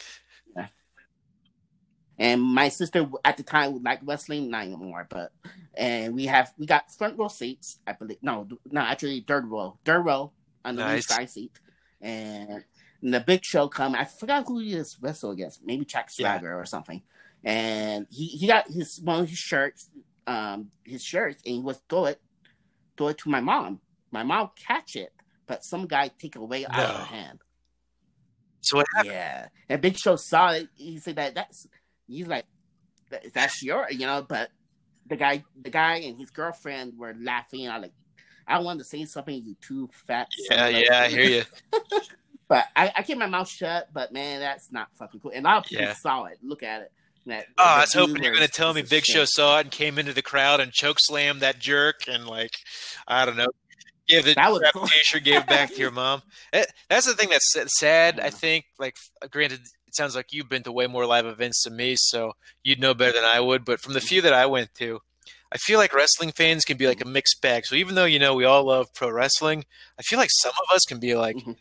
A: And my sister at the time would like wrestling, not anymore, but and we have we got front row seats, I believe. No, no, actually third row, third row on the nice. side seat, and, the big show come. I forgot who he is wrestle against, maybe Chuck Swagger yeah. or something. And he, he got his one of his shirts, um, his shirts, and he was throw it, throw it to my mom. My mom catch it, but some guy take it away no. out of her hand.
B: So what happened?
A: Yeah, and Big Show saw it. He said that that's he's like, that's your, you know, but the guy, the guy and his girlfriend were laughing. I like, I wanted to say something. You too fat.
B: Yeah, yeah, I hear you.
A: but I, I keep my mouth shut. But man, that's not fucking cool. And a lot of people yeah. saw it. Look at it.
B: That, oh, I was hoping you're going to tell me Big shit. Show saw it and came into the crowd and choke slammed that jerk and like, I don't know, give the that cool. t-shirt, gave it back to your mom. It, eh, that's the thing that's sad. I think, like, granted, it sounds like you've been to way more live events than me, so you'd know better than I would. But from the few that I went to, I feel like wrestling fans can be like a mixed bag. So even though you know we all love pro wrestling, I feel like some of us can be like mm-hmm.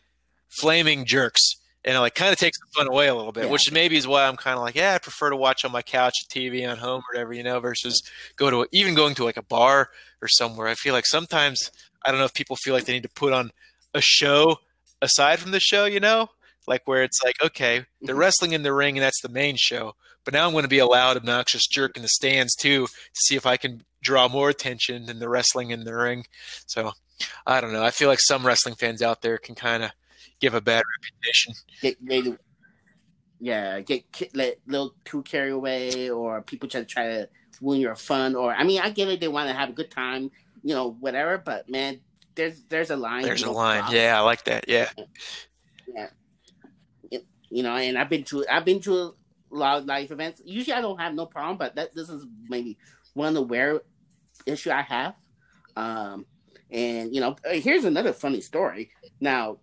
B: flaming jerks, and it like kind of takes the fun away a little bit. Yeah. Which maybe is why I'm kind of like, yeah, I prefer to watch on my couch at TV on home or whatever, you know, versus go to a, even going to like a bar or somewhere. I feel like sometimes I don't know if people feel like they need to put on a show aside from the show, you know, like where it's like, okay, they're mm-hmm. wrestling in the ring and that's the main show, but now I'm going to be a loud, obnoxious jerk in the stands too to see if I can draw more attention than the wrestling in the ring. So I don't know. I feel like some wrestling fans out there can kind of give a bad reputation.
A: Get maybe, yeah, get let little too carried away, or people try to try to ruin your fun. Or I mean, I get it; they want to have a good time, you know, whatever. But man, there's there's a line.
B: There's a line. Yeah, I like that. Yeah.
A: Yeah. You know, and I've been to I've been to a lot of life events. Usually, I don't have no problem, but that this is maybe one of the rare issue I have. Um, and you know, uh, here's another funny story. Now,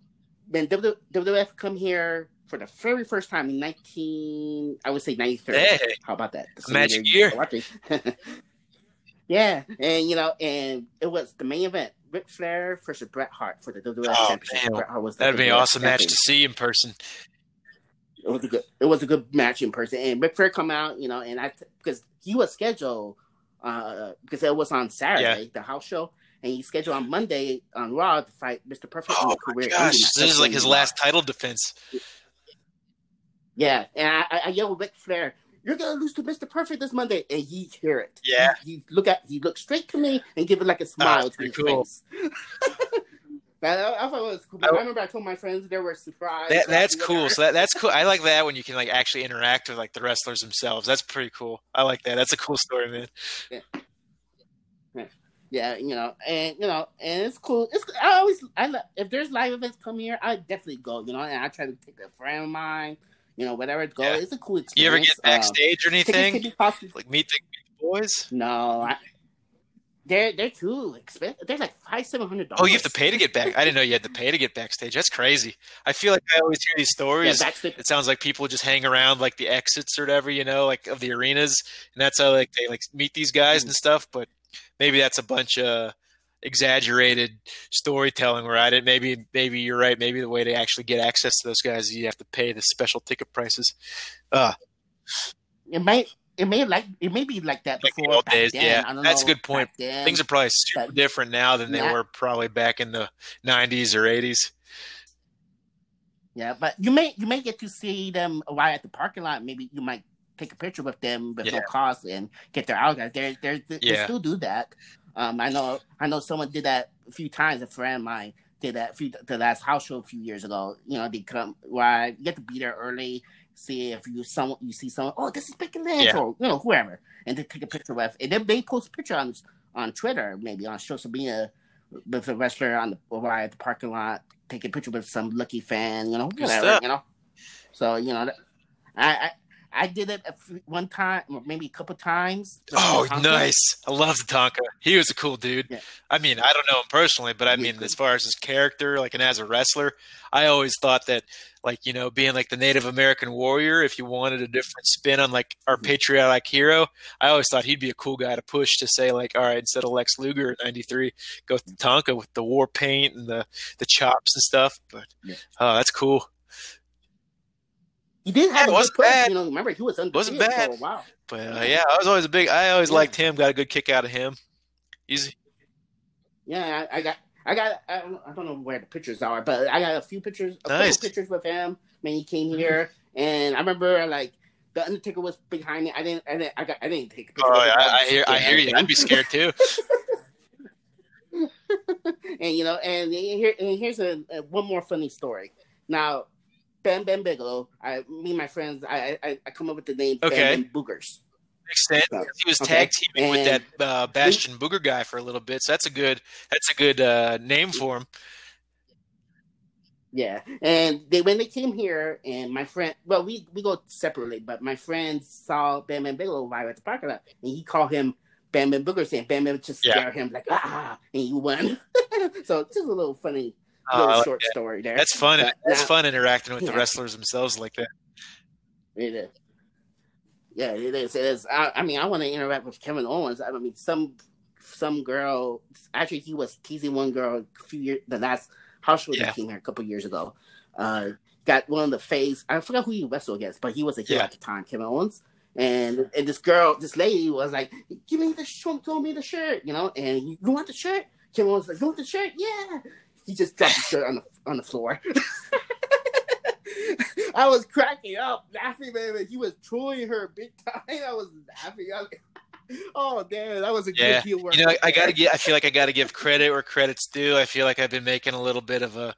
A: when WWF come here for the very first time in 19, I would say 93.
B: Hey,
A: How about that?
B: Magic year.
A: yeah, and you know, and it was the main event: Ric Flair versus Bret Hart for the WWF
B: oh,
A: Championship.
B: Bret Hart was that'd be an awesome champion. match to see in person.
A: It was a good. It was a good match in person, and Ric Flair come out, you know, and I because he was scheduled uh because it was on Saturday, yeah. the house show, and he scheduled on Monday on Raw to fight Mr. Perfect.
B: Oh my gosh, this is like his last title defense.
A: Yeah, and I, I yelled Ric Flair, "You're gonna lose to Mr. Perfect this Monday," and he hear it.
B: Yeah,
A: he, he look at he looked straight to me and give it like a smile oh, to his cool. face. I, I, thought it was cool. I, I, remember I told my friends they were surprised.
B: That, that's cool. So that, that's cool. I like that when you can like actually interact with like the wrestlers themselves. That's pretty cool. I like that. That's a cool story, man.
A: Yeah. yeah. Yeah, you know, and you know, and it's cool. It's I always I if there's live events come here, I definitely go. You know, and I try to take a friend of mine. You know, whatever it goes, yeah. it's a cool experience.
B: You ever get backstage um, or anything? Like meet the, meet the boys?
A: No, I, they're they're too expensive. They're like five seven hundred dollars.
B: Oh, you have to pay to get back. I didn't know you had to pay to get backstage. That's crazy. I feel like I always hear these stories. Yeah, it sounds like people just hang around like the exits or whatever, you know, like of the arenas, and that's how like they like meet these guys mm-hmm. and stuff. But maybe that's a bunch of exaggerated storytelling where I didn't. Maybe maybe you're right. Maybe the way to actually get access to those guys is you have to pay the special ticket prices. Uh,
A: it might it may like it may be like that
B: like before. old days, then. yeah. That's a good point. Things are probably super different now than they were probably back in the '90s or '80s.
A: Yeah, but you may you may get to see them while at the parking lot. Maybe you might take a picture with them with yeah. no cost and get their autograph. They're, they're yeah. still do that. Um, I know I know someone did that a few times. A friend of mine did that a few the last house show a few years ago. You know, they come why you get to be there early see if you someone you see someone, oh, this is Lynch yeah. or you know whoever, and then take a picture with, and then they post a picture on on Twitter, maybe on social media with a wrestler on the over at the parking lot, taking a picture with some lucky fan, you know, whatever, you know. So you know, I, I I did it one time, or maybe a couple times.
B: Oh, nice! I love Tatanka. He was a cool dude. Yeah. I mean, I don't know him personally, but I mean, as far as his character, like, and as a wrestler, I always thought that, like, you know, being like the Native American warrior, if you wanted a different spin on like our patriotic hero, I always thought he'd be a cool guy to push to say, like, all right, instead of Lex Luger at '93, go with Tatanka with the war paint and the the chops and stuff. But yeah. oh, that's cool.
A: He did have yeah, a good push. You know, remember he was undefeated wasn't bad. for a while.
B: But uh, yeah, I was always a big. I always yeah. liked him. Got a good kick out of him. He's.
A: Yeah, I, I got. I got. I don't, I don't, know where the pictures are, but I got a few pictures. A nice. couple pictures with him when he came here, and I remember like the Undertaker was behind me. I didn't. I didn't. I, got, I didn't take a.
B: Oh, yeah, I, I hear. I hear you. I'd be scared too.
A: and you know, and here, and here's a, a, one more funny story. Now, Bam Bam Bigelow. I, me and my friends, I, I, I come up with the name okay. Bam Bam Boogers.
B: Makes sense. He was okay. tag teaming and with that uh, Bastion we, Booger guy for a little bit, so that's a good that's a good uh, name for him.
A: Yeah, and they when they came here, and my friend, well, we we go separately, but my friend saw Bam Bam Bigelow live at the parking lot, and he called him Bam Bam Booger, saying Bam Bam just scare yeah. him like ah, and he won. so it's just a little funny little oh, short yeah. story there.
B: That's fun. But that's now, fun interacting with yeah. the wrestlers themselves like that.
A: It is. Yeah, it is. It is. I, I mean, I want to interact with Kevin Owens. I mean, some some girl. Actually, he was teasing one girl a few years. The last house show yeah. came here a couple years ago. Uh, got one of the face. I forgot who he wrestled against, but he was a heel yeah. at the time, Kevin Owens. And and this girl, this lady was like, "Give me the shirt, throw me the shirt," you know. And you want the shirt? Kevin Owens like, "You want the shirt? Yeah." He just dropped his shirt on the on the floor. I was cracking up, laughing, man. He was trolling her big time. I was laughing. I was, oh damn, that was a
B: Yeah,
A: good heel work.
B: you know, I, I gotta get. I feel like I gotta give credit where credit's due. I feel like I've been making a little bit of a,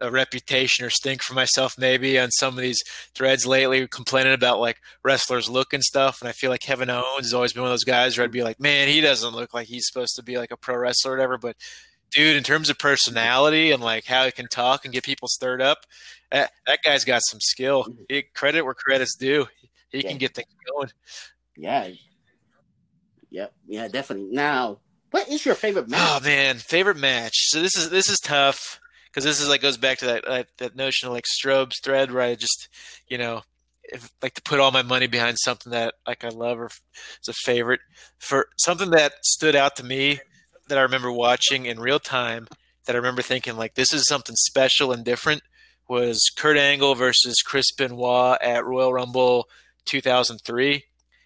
B: a reputation or stink for myself, maybe on some of these threads lately, complaining about like wrestlers look and stuff. And I feel like Kevin Owens has always been one of those guys where I'd be like, man, he doesn't look like he's supposed to be like a pro wrestler or whatever. But dude, in terms of personality and like how he can talk and get people stirred up, that, that guy's got some skill. He, credit where credit's due. He
A: Yeah.
B: can get things going.
A: Yeah. Yep. Yeah, definitely. Now, what is your favorite oh, match?
B: Oh man, favorite match. So this is this is tough because this is like goes back to that that, that notion of like Strobe's thread where I just you know if, like to put all my money behind something that like I love or is a favorite for something that stood out to me that I remember watching in real time that I remember thinking like this is something special and different was Kurt Angle versus Chris Benoit at Royal Rumble 2003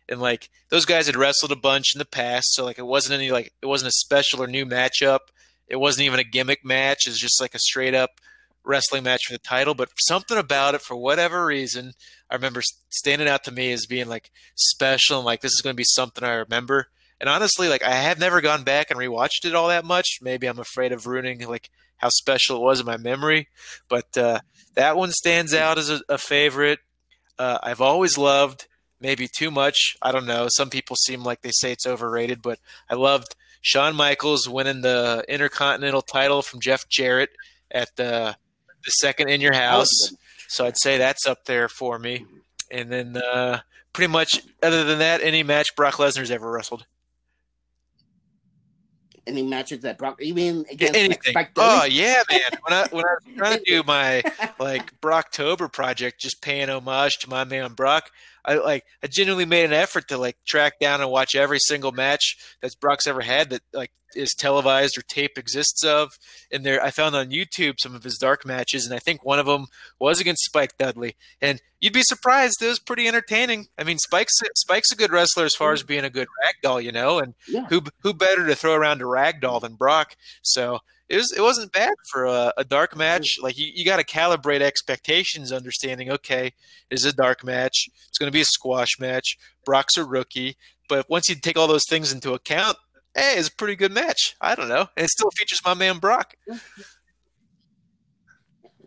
B: and like those guys had wrestled a bunch in the past so like it wasn't any like it wasn't a special or new matchup. It wasn't even a gimmick match. It's just like a straight up wrestling match for the title. But something about it for whatever reason i remember standing out to me as being like special and like this is going to be something i remember and honestly like i have never gone back and rewatched it all that much maybe i'm afraid of ruining like how special it was in my memory but uh, that one stands out as a, a favorite uh, i've always loved maybe too much. I don't know. Some people seem like they say it's overrated, but I loved Shawn Michaels winning the Intercontinental title from Jeff Jarrett at the the second in your house. So I'd say that's up there for me. And then uh, pretty much other than that, any match Brock Lesnar's ever wrestled.
A: Any matches that Brock, even against
B: Anything. Oh yeah, man. When I when I was trying to do my like Brocktober project, just paying homage to my man Brock. I like I genuinely made an effort to like track down and watch every single match that Brock's ever had that like is televised or tape exists of. And there, I found on YouTube some of his dark matches, and I think one of them was against Spike Dudley. And you'd be surprised; it was pretty entertaining. I mean, Spike's Spike's a good wrestler as far as being a good ragdoll, you know. And
A: Yeah.
B: who who better to throw around a ragdoll than Brock? So it was it wasn't bad for a, a dark match. Like you, you got to calibrate expectations, understanding okay, this is a dark match. It's going to be a squash match. Brock's a rookie, but once you take all those things into account, hey, it's a pretty good match. I don't know, and it still features my man Brock.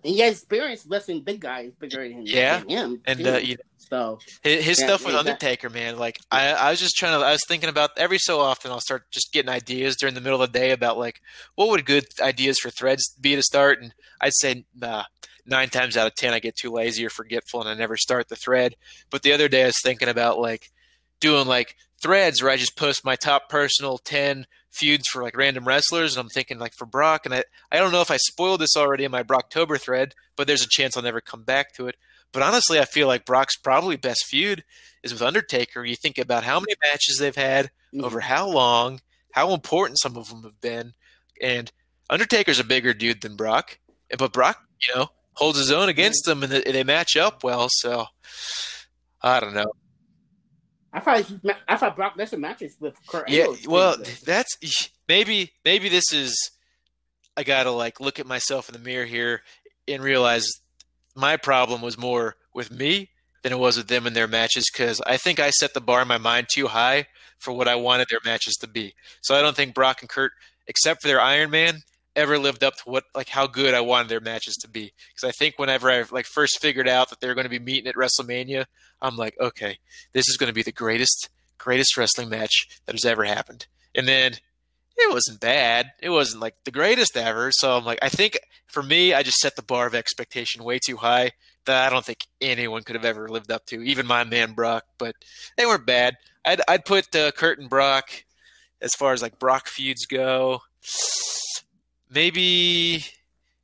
A: And he has experience wrestling big guys bigger than,
B: Yeah.
A: than him.
B: And
A: too.
B: uh, you
A: so
B: His, his
A: Yeah,
B: stuff with
A: yeah,
B: Undertaker, man. Like I, I was just trying to. I was thinking about every so often. I'll start just getting ideas during the middle of the day about like what would good ideas for threads be to start. And I'd say nah, nine times out of ten, I get too lazy or forgetful, and I never start the thread. But the other day, I was thinking about like doing like threads where I just post my top personal ten feuds for like random wrestlers, and I'm thinking like for Brock, and I I don't know if I spoiled this already in my Brocktober thread, but there's a chance I'll never come back to it. But honestly, I feel like Brock's probably best feud is with Undertaker. You think about how many matches they've had
A: mhm.
B: over how long, how important some of them have been, and Undertaker's a bigger dude than Brock, but Brock, you know, holds his own against them, and they match up well. So I don't know.
A: I thought he, I thought Brock Lesnar matches with Kurt
B: Yeah, well, that's maybe maybe this is I gotta like look at myself in the mirror here and realize my problem was more with me than it was with them in their matches because I think I set the bar in my mind too high for what I wanted their matches to be. So I don't think Brock and Kurt, except for their Iron Man, ever lived up to what like how good I wanted their matches to be. Because I think whenever I like first figured out that they were going to be meeting at WrestleMania, I'm like, okay, this is going to be the greatest greatest wrestling match that has ever happened. And then it wasn't bad. It wasn't like the greatest ever. So I'm like, I think for me, I just set the bar of expectation way too high that I don't think anyone could have ever lived up to, even my man Brock. But they weren't bad. I'd I'd put uh, Kurt and Brock as far as like Brock feuds go. Maybe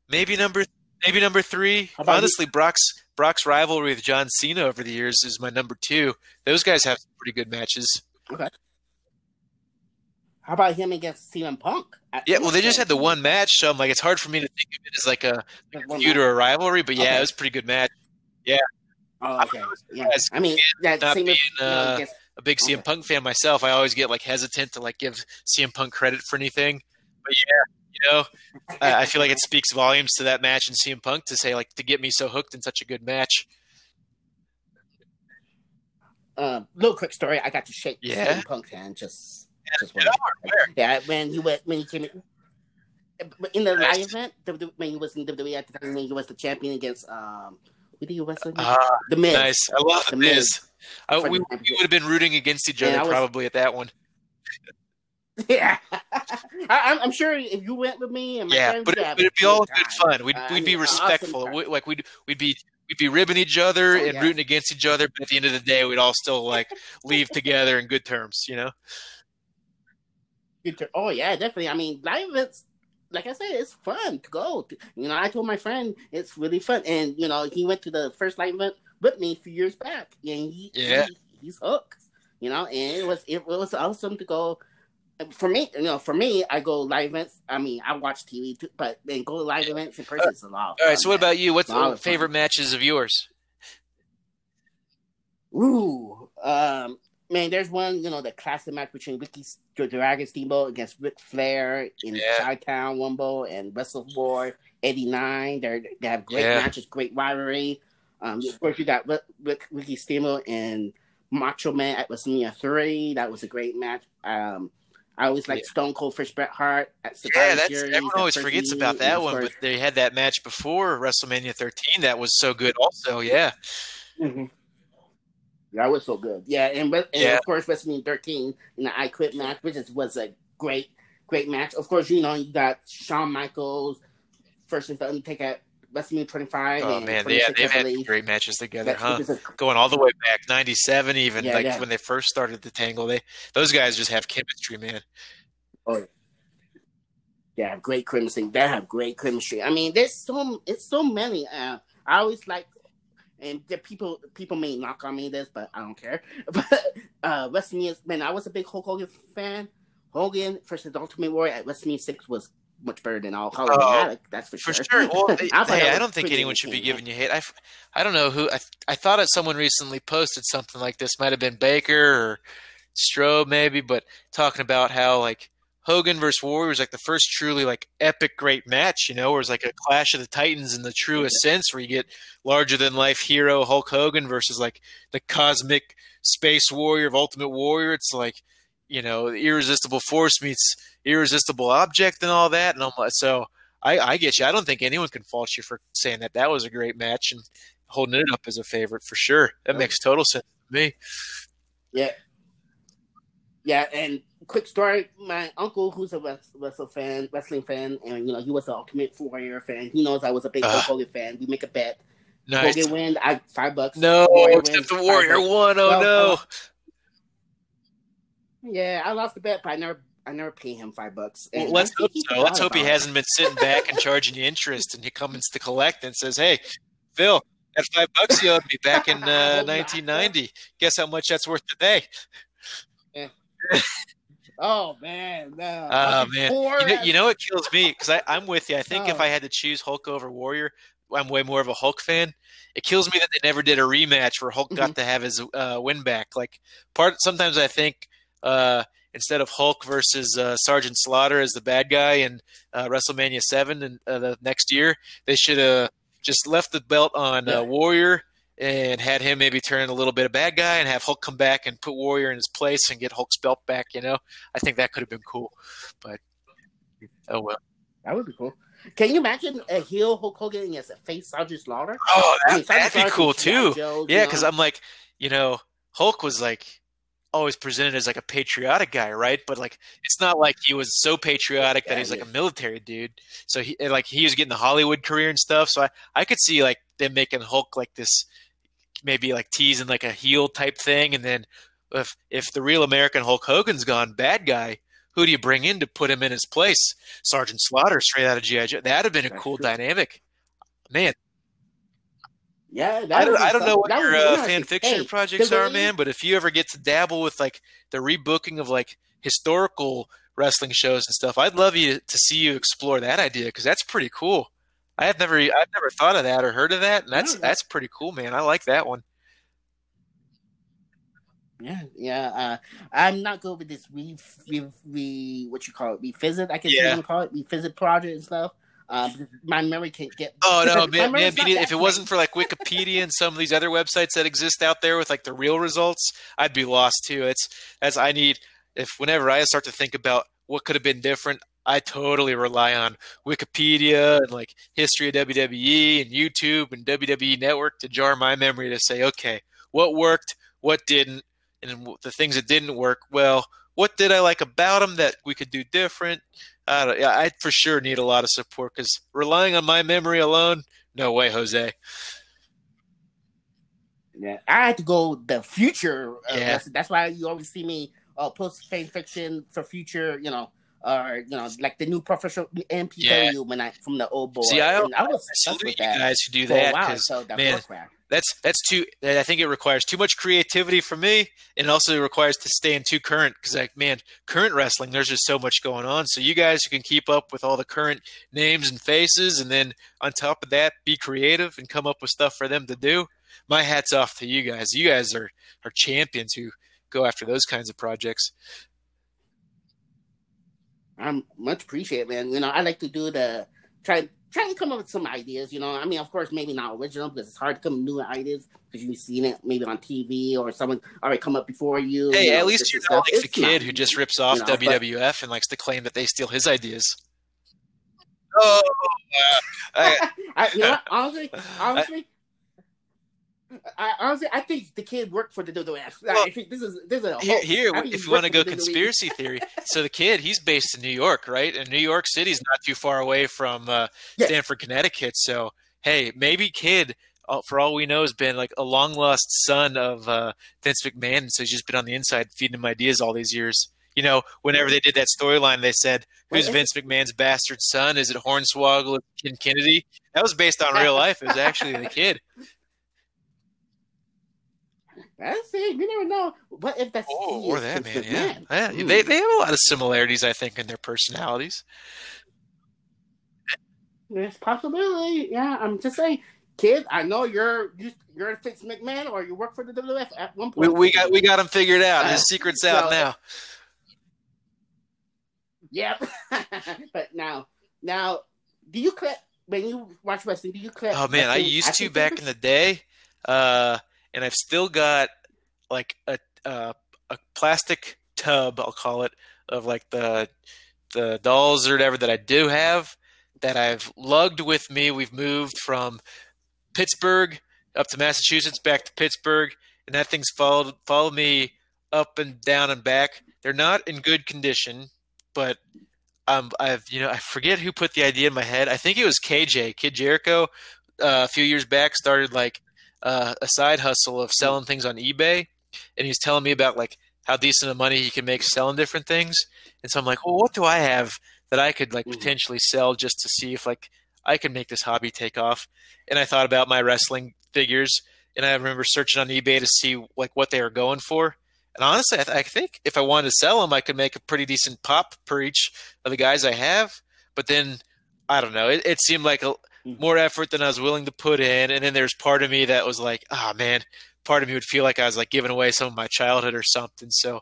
B: maybe number maybe number three.
A: About you?
B: Honestly, Brock's Brock's rivalry with John Cena over the years is my number two. Those guys have some pretty good matches. Okay.
A: How about him against CM Punk?
B: Yeah, well, they just had the one match, so I'm like, it's hard for me to think of it as like a feud
A: match.
B: or a rivalry. But yeah,
A: Okay.
B: it was a pretty good match.
A: Oh, okay. Yeah. I mean, that
B: not
A: same
B: being, uh, A big CM
A: Okay.
B: Punk fan myself, I always get like hesitant to like give CM Punk credit for anything. But yeah, you know, I I feel like it speaks volumes to that match and CM Punk to say like to get me so hooked in such a good match.
A: uh, little quick story. I got to shake
B: Yeah.
A: CM Punk's hand just just
B: Yeah,
A: one. Yeah, when he went when he came in, in the
B: Nice.
A: live event, when he was in WWE at the time when he was the champion against um who did he wrestle?
B: Ah,
A: the Miz.
B: nice. I love
A: The Miz.
B: Miz. I, we, we would have been rooting against each other
A: was-
B: probably at that one.
A: Yeah, I, I'm- I'm sure if you went with me and my
B: Yeah,
A: friends,
B: but
A: we'd
B: it,
A: have
B: but it'd be all
A: good
B: good
A: time.
B: fun. We'd
A: Uh,
B: we'd be
A: mean, awesome
B: respectful.
A: time.
B: We, like we'd we'd be we'd be ribbing each other
A: Oh,
B: and
A: yeah.
B: rooting against each other, but at the end of the day, we'd all still like leave together in good terms. You know?
A: Good to- Oh yeah, definitely. I mean, live events, like I said, it's fun to go. to. You know, I told my friend it's really fun, and you know, he went to the first live event with me a few years back, and he,
B: Yeah.
A: he- he's hooked. You know, and it was it was awesome to go. For me, you know, for me, I go live events. I mean, I watch TV, too, but then go to live events in person is a lot.
B: All right. So what about you? What's the
A: fun.
B: favorite matches of yours?
A: Ooh, um, man, there's one, you know, the classic match between Ricky the Dragon Steamboat against Ric Flair in
B: Yeah.
A: Chi-Town Rumble and Wrestle War '89. They're, they have great
B: Yeah.
A: matches, great rivalry. Um, of course, you got Rick, Rick, Ricky Steamboat and Macho Man at WrestleMania three. That was a great match. Um, I always like
B: Yeah.
A: Stone Cold Fish Bret Hart at Survivor
B: Yeah, that's
A: Series.
B: everyone always forgets about that one, but they had that match before WrestleMania 13 that was so good. Also, yeah,
A: Mhm. That was so good. Yeah, and, and
B: Yeah.
A: of course WrestleMania 13 in the I Quit match, which is, was a great, great match. Of course, you know you got Shawn Michaels versus the Undertaker WrestleMania 25.
B: oh
A: and
B: man, yeah, they've had
A: believe.
B: great matches together, huh? Going all the way back, 97 even,
A: Yeah,
B: like
A: yeah.
B: when they first started the Tangle. They those guys just have chemistry, man.
A: They have great chemistry. They have great chemistry. I mean, there's so it's so many. Uh, I always like, and the people people may knock on me this, but I don't care. But uh, WrestleMania, man, I was a big Hulk Hogan fan. Hogan versus Ultimate Warrior at WrestleMania six was much better than all Hollywood.
B: Oh,
A: that's for
B: For
A: sure.
B: sure. Well, they-
A: I
B: hey, I don't think anyone should be giving you hate. I, I don't know who. I, I thought someone recently posted something like this. Might have been Baker or Strobe, maybe, but talking about how like Hogan versus Warrior was like the first truly like epic great match. You know, where it's like a clash of the titans in the truest sense, where you get larger than life hero Hulk Hogan versus like the cosmic space warrior of Ultimate Warrior. It's like you know, irresistible force meets irresistible object and all that. And I'm like, so I, I get you. I don't think anyone can fault you for saying that that was a great match and holding it up as a favorite for sure. That makes total sense to me.
A: Yeah. Yeah, and quick story: my uncle, who's a wres- wrestle fan, wrestling fan, and you know he was an Ultimate Warrior fan. He knows I was a big Hulk Hogan fan. We make a bet.
B: Nice.
A: Hogan win, I five bucks.
B: No,
A: Warrior
B: except
A: wins,
B: the Warrior won. Oh
A: Well,
B: no.
A: uh, Yeah, I lost the bet, but I never, I never pay him five bucks.
B: Well, let's hope so. Let's hope he hasn't been sitting back and charging you interest, and he comes to collect and says, "Hey, Phil, that five bucks you owed me back in uh, 1990. Guess how much that's worth today?"
A: Oh man, no.
B: Oh man, you know, you know what kills me because I'm with you. I think if
A: Oh.
B: I had to choose Hulk over Warrior, I'm way more of a Hulk fan. It kills me that they never did a rematch where Hulk
A: Mm-hmm.
B: got to have his uh, win back. Like part, sometimes I think uh, instead of Hulk versus uh, Sergeant Slaughter as the bad guy in uh, WrestleMania Seven and uh, the next year, they should have just left the belt on
A: Yeah.
B: uh, Warrior. And had him maybe turn a little bit of bad guy, and have Hulk come back and put Warrior in his place and get Hulk's belt back. You know, I think that could have been cool. But oh well.
A: that would be cool. Can you imagine a heel Hulk Hogan against a face Sergeant Slaughter?
B: Oh,
A: I mean,
B: that, that'd be cool too.
A: Joe,
B: Yeah,
A: you
B: because
A: know?
B: I'm like, you know, Hulk was like always presented as like a patriotic guy, right? But like, it's not like he was so patriotic that
A: Yeah,
B: he's like
A: yeah.
B: a military dude. So he like he was getting the Hollywood career and stuff. So I I could see like them making Hulk like this, maybe like teasing like a heel type thing, and then if if the real American Hulk Hogan's gone bad guy. Who do you bring in to put him in his place? Sergeant Slaughter, straight out of GI Joe. That'd have been a cool dynamic, man.
A: Yeah, that
B: I don't, I don't know what your uh, fan fiction
A: Hey,
B: projects are, man, but if you ever get to dabble with like the rebooking of like historical wrestling shows and stuff, I'd love you to see you explore that idea because that's pretty cool. I have never, I've never thought of that or heard of that, and that's
A: Yeah.
B: that's pretty cool, man. I like that one.
A: Yeah, yeah. Uh, I'm not good with this re, re, re what you call it revisit. I can
B: Yeah.
A: call it revisit project and stuff. Uh, my memory can't get.
B: Oh no, man, man if it wasn't for like Wikipedia and some of these other websites that exist out there with like the real results, I'd be lost too. It's as I need if whenever I start to think about what could have been different, I totally rely on Wikipedia and like history of WWE and YouTube and WWE Network to jar my memory to say, okay, what worked, what didn't, and the things that didn't work. Well, what did I like about them that we could do different? I don't, yeah, I for sure need a lot of support because relying on my memory alone, no way, Jose.
A: Yeah, I had to go the future. Uh, yeah. That's, that's, why you always see me uh, post fan fiction for future. You know, or you know, like the new professional MPW yeah. when I from the old boy.
B: See, I, I was I with that guys who do that because so man, that's that's too. I think it requires too much creativity for me, and also requires to stay in too current. Because like, man, current wrestling, there's just so much going on. So you guys who can keep up with all the current names and faces, and then on top of that, be creative and come up with stuff for them to do. My hats off to you guys. You guys are are champions who go after those kinds of projects.
A: I'm much appreciated, man. You know, I like to do the try try to come up with some ideas. You know, I mean, of course, maybe not original because it's hard to come up with new ideas because you've seen it maybe on TV or someone already come up before you.
B: Hey,
A: you
B: know, at least you're not like the kid not, who just rips off you know, WWF but, and likes to claim that they steal his ideas. Oh,
A: uh, I, I, you know honestly, honestly, I, honestly, I think the kid worked for the WWF. Well, I think this is this is a
B: here. here if you want to go conspiracy theory, so the kid he's based in New York, right? And New York City's not too far away from uh, yeah. Stamford, Connecticut. So hey, maybe kid, uh, for all we know, has been like a long lost son of uh, Vince McMahon. So he's just been on the inside feeding him ideas all these years. You know, whenever they did that storyline, they said, "Who's Vince McMahon's bastard son? Is it Hornswoggle, Ken Kennedy?" That was based on real life. It was actually the kid.
A: That's it. You never know. What if that's
B: oh, or that man? Yeah, man. yeah. They they have a lot of similarities, I think, in their personalities.
A: There's possibility. Yeah, I'm just saying, kid. I know you're you, you're Vince McMahon, or you work for the WWF at one point.
B: We, we got we got him figured out. His uh, secret's so, out now.
A: Yep. but now, now, do you clip when you watch wrestling? Do you clip?
B: Oh man, I used to back in the day. Uh, and I've still got like a a, a plastic tub, I'll call it, of like the the dolls or whatever that I do have that I've lugged with me. We've moved from Pittsburgh up to Massachusetts, back to Pittsburgh, and that thing's followed followed me up and down and back. They're not in good condition, but um, I've you know I forget who put the idea in my head. I think it was KJ Kid Jericho uh, a few years back started like uh, a side hustle of selling things on eBay, and he's telling me about like how decent of money he can make selling different things. And so I'm like, well, what do I have that I could like mm-hmm. potentially sell just to see if like I can make this hobby take off? And I thought about my wrestling figures, and I remember searching on eBay to see like what they were going for. And honestly, I, th- I think if I wanted to sell them, I could make a pretty decent pop per each of the guys I have. But then I don't know. It, it seemed like a. more effort than I was willing to put in. And then there's part of me that was like, oh man, part of me would feel like I was like giving away some of my childhood or something. So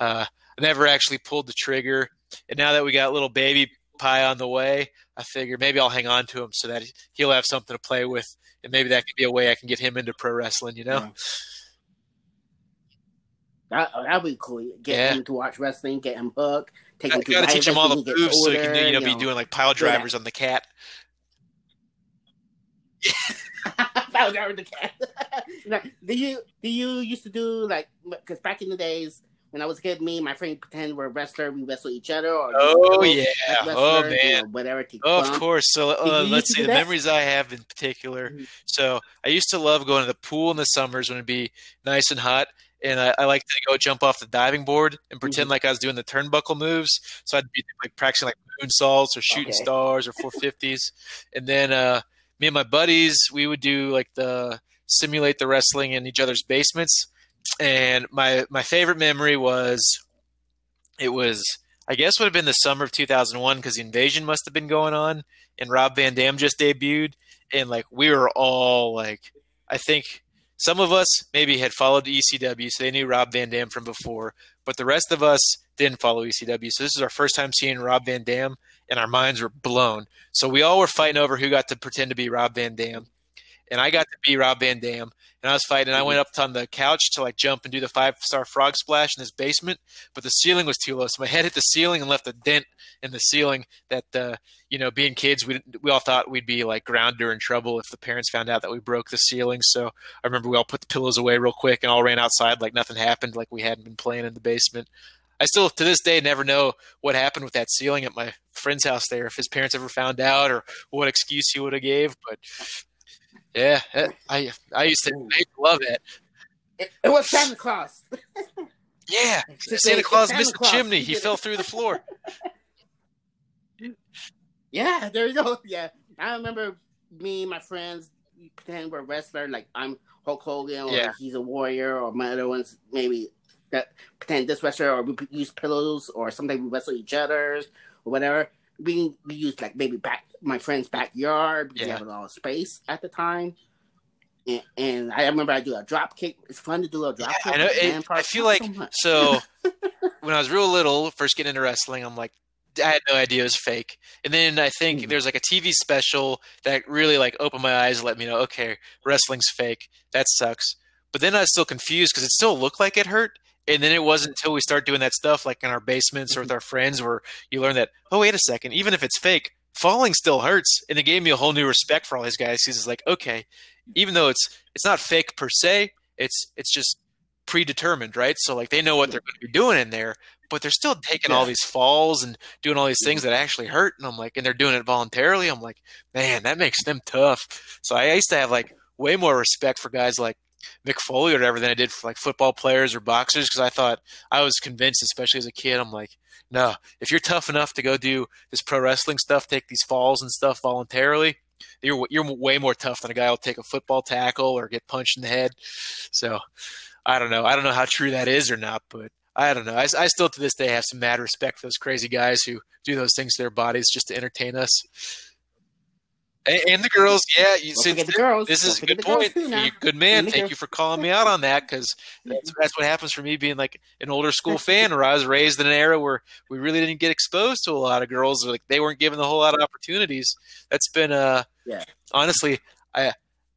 B: uh, I never actually pulled the trigger. And now that we got little baby pie on the way, I figure maybe I'll hang on to him so that he'll have something to play with. And maybe that could be a way I can get him into pro wrestling, you know? Yeah.
A: That that'd be cool. Get yeah. him to watch wrestling, get him hooked, take him
B: to gotta teach him all the moves so he can you know, you know, be doing like pile drivers yeah. on the cat.
A: Power driver the cat. do you do you used to do like because back in the days when I was a kid, me and my friend pretend we're a wrestler, we wrestle each other. Or
B: oh yeah, oh man,
A: whatever.
B: Oh, of course. So uh, let's see the that? memories I have in particular. Mm-hmm. So I used to love going to the pool in the summers when it'd be nice and hot. And I, I like to go jump off the diving board and pretend mm-hmm. like I was doing the turnbuckle moves. So I'd be like practicing like moonsaults or shooting okay. stars or 450s. and then uh, me and my buddies, we would do like the simulate the wrestling in each other's basements. And my my favorite memory was it was I guess would have been the summer of 2001 because the invasion must have been going on and Rob Van Dam just debuted. And like we were all like I think some of us maybe had followed ECW so they knew Rob Van Dam from before but the rest of us didn't follow ECW so this is our first time seeing Rob Van Dam and our minds were blown. So we all were fighting over who got to pretend to be Rob Van Dam, and I got to be Rob Van Dam. And I was fighting. I went up on the couch to like jump and do the five star frog splash in this basement, but the ceiling was too low, so my head hit the ceiling and left a dent in the ceiling. That uh, you know, being kids, we we all thought we'd be like grounded or in trouble if the parents found out that we broke the ceiling. So I remember we all put the pillows away real quick and all ran outside like nothing happened, like we hadn't been playing in the basement. I still to this day never know what happened with that ceiling at my friend's house there. If his parents ever found out or what excuse he would have gave, but yeah, I I used to, I used to love it.
A: It, it was Santa Claus.
B: yeah, Santa Claus Santa missed Claus. the chimney. He fell through the floor.
A: yeah, there you go. Yeah, I remember me and my friends pretend we're wrestler, like I'm Hulk Hogan, or yeah. he's a warrior, or my other ones maybe that pretend this wrestler, or we use pillows, or sometimes we wrestle each other's, or whatever. We we use like maybe back my friend's backyard because yeah. we have a lot of space at the time. And, and, I remember I do a drop kick. It's fun to do a drop yeah, kick. I know.
B: It, I feel like so. so when I was real little, first getting into wrestling, I'm like, I had no idea it was fake. And then I think mm there's like a TV special that really like opened my eyes, and let me know, okay, wrestling's fake. That sucks. But then I was still confused because it still looked like it hurt. And then it wasn't until we start doing that stuff like in our basements or with mm-hmm. our friends where you learn that, oh, wait a second, even if it's fake, falling still hurts. And it gave me a whole new respect for all these guys. Because it's like, okay, even though it's it's not fake per se, it's it's just predetermined, right? So like they know what they're going to be doing in there, but they're still taking yeah. all these falls and doing all these things that actually hurt. And I'm like, and they're doing it voluntarily. I'm like, man, that makes them tough. So I used to have like way more respect for guys like Mick Foley or whatever than I did for like football players or boxers because I thought I was convinced, especially as a kid, I'm like, no, if you're tough enough to go do this pro wrestling stuff, take these falls and stuff voluntarily, you're you're way more tough than a guy who'll take a football tackle or get punched in the head. So I don't know. I don't know how true that is or not, but I don't know. I, I still to this day have some mad respect for those crazy guys who do those things to their bodies just to entertain us. And, the girls, yeah. You the girls. This is a good point. good man. Thank you for calling me out on that because that's, that's, what happens for me being like an older school fan where I was raised in an era where we really didn't get exposed to a lot of girls. Like they weren't given a whole lot of opportunities. That's been uh yeah. Honestly, I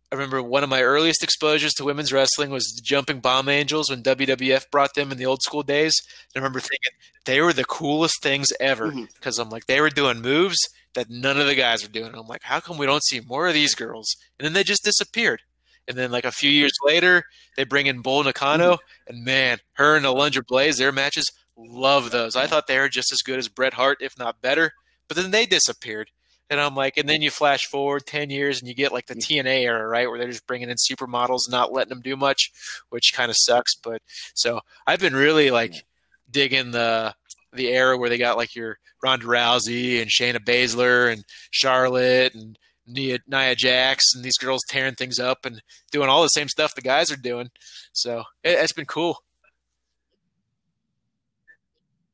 B: I remember one of my earliest exposures to women's wrestling was the Jumping Bomb Angels when WWF brought them in the old school days. I remember thinking they were the coolest things ever because mm-hmm. I'm like they were doing moves that none of the guys are doing. I'm like, how come we don't see more of these girls? And then they just disappeared. And then like a few years later, they bring in Bull Nakano, mm-hmm. and man, her and Alundra Blaze, their matches, love those. I thought they were just as good as Bret Hart, if not better. But then they disappeared. And I'm like, and then you flash forward 10 years and you get like the. TNA era, right? Where they're just bringing in supermodels not letting them do much, which kind of sucks. But so I've been really like digging the the era where they got like your Ronda Rousey and Shayna Baszler and Charlotte and Nia, Nia Jax and these girls tearing things up and doing all the same stuff the guys are doing. So it, has been cool.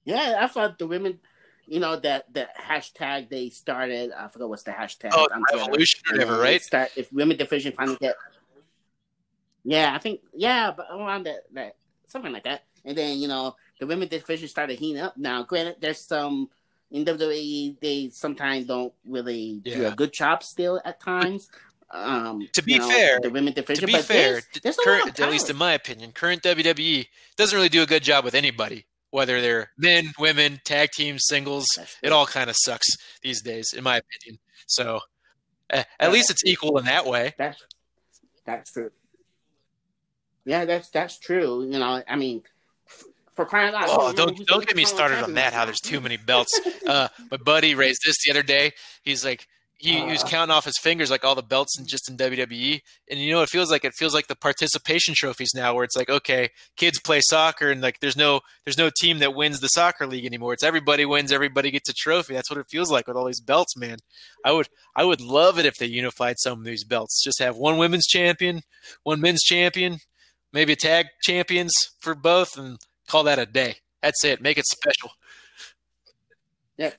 A: Yeah, I thought the women, you know, that that hashtag they started. I forgot what's the hashtag.
B: Oh, revolution or whatever, right?
A: Start if women division finally get. Yeah, I think yeah, but around that, that something like that. And then you know the women division started heating up. Now, granted, there's some in WWE they sometimes don't really yeah. do a good job still at times. Um,
B: to be
A: know,
B: fair,
A: the women division.
B: To be fair, there's, there's current, at least in my opinion, current WWE doesn't really do a good job with anybody, whether they're men, women, tag teams, singles. It all kind of sucks these days, in my opinion. So, uh, at least it's equal in that way.
A: That's that's true. Yeah, that's that's true. You know, I mean, for crying out loud.
B: Oh, don't don't get me started on that. How there's too many belts. Uh, my buddy raised this the other day. He's like, he, he, was uh. counting off his fingers like all the belts and just in WWE. And you know what it feels like? It feels like the participation trophies now, where it's like, okay, kids play soccer, and like there's no there's no team that wins the soccer league anymore. It's everybody wins, everybody gets a trophy. That's what it feels like with all these belts, man. I would I would love it if they unified some of these belts. Just have one women's champion, one men's champion, maybe a tag champions for both, and Call that a day. That's it. Make it special.
A: Yeah.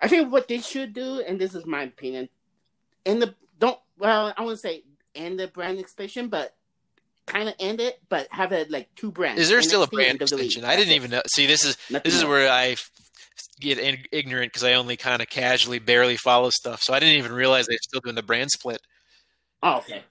A: I think what they should do, and this is my opinion, and the don't well, I wouldn't say end the brand extension, but kind of end it, but have it like two brands.
B: Is there still a brand extension? I didn't even know. See, this is Nothing this is where I get in- ignorant because I only kind of casually, barely follow stuff. So I didn't even realize they're still doing the brand split.
A: Oh, okay.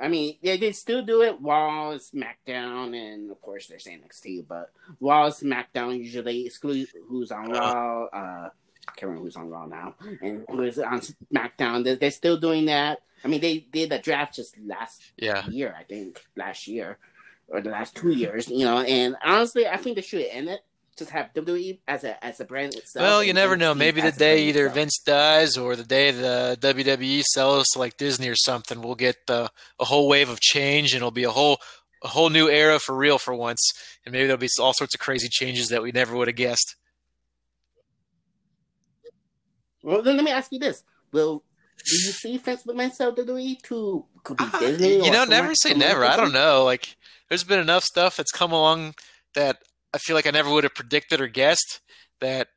A: I mean, they still do it while SmackDown, and of course they're saying NXT, but while SmackDown usually exclude who's on
B: Uh.
A: Raw. Uh, I can't remember who's on Raw now, and who's on SmackDown. They're, they're still doing that. I mean, they did the draft just last
B: Yeah.
A: year, I think, last year or the last two years, you know. And honestly, I think they should end it. Just have WWE as a as a brand itself.
B: Well, you never know. Maybe the day either
A: itself.
B: Vince dies or the day the WWE sells to like Disney or something, we'll get uh, a whole wave of change, and it'll be a whole a whole new era for real for once. And maybe there'll be all sorts of crazy changes that we never would have guessed.
A: Well, then let me ask you this: Will do you see Vince McMahon sell WWE to could be
B: Ah,
A: Disney?
B: you know, never say never. I don't know. Like, there's been enough stuff that's come along that I feel like I never would have predicted or guessed. That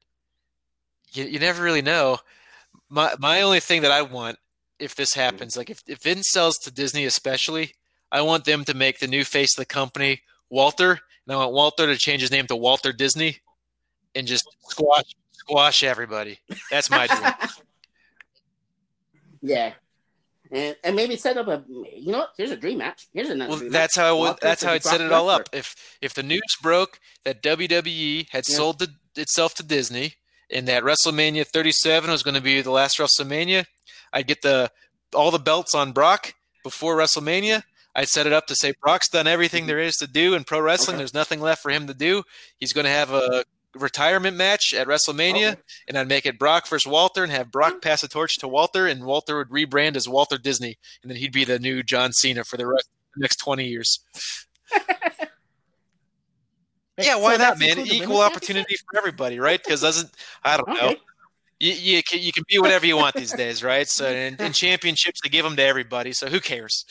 B: you, you never really know. My my only thing that I want if this happens, like if if Vince sells to Disney, especially, I want them to make the new face of the company Walter, and I want Walter to change his name to Walter Disney, and just squash squash everybody. That's my dream.
A: Yeah, and and maybe set up a you know what? Here's a dream match. Here's another.
B: Well, that's
A: match.
B: how I would, that's how I'd set it all up. If if the news broke that WWE had
A: Yeah.
B: sold the, itself to Disney and that WrestleMania 37 was going to be the last WrestleMania, I'd get the all the belts on Brock before WrestleMania. I'd set it up to say Brock's done everything mm-hmm. there is to do in pro wrestling.
A: Okay.
B: There's nothing left for him to do. He's going to have a retirement match at WrestleMania,
A: Okay.
B: and I'd make it Brock versus Walter and have Brock pass the torch to Walter, and Walter would rebrand as Walter Disney, and then he'd be the new John Cena for the rest the next 20 years. Yeah,
A: So
B: why not, man? Equal opportunity for everybody, right? Because doesn't I don't
A: matches?
B: know. You, you can you can be whatever you want these days, right? So in, in championships they give them to everybody, so who cares?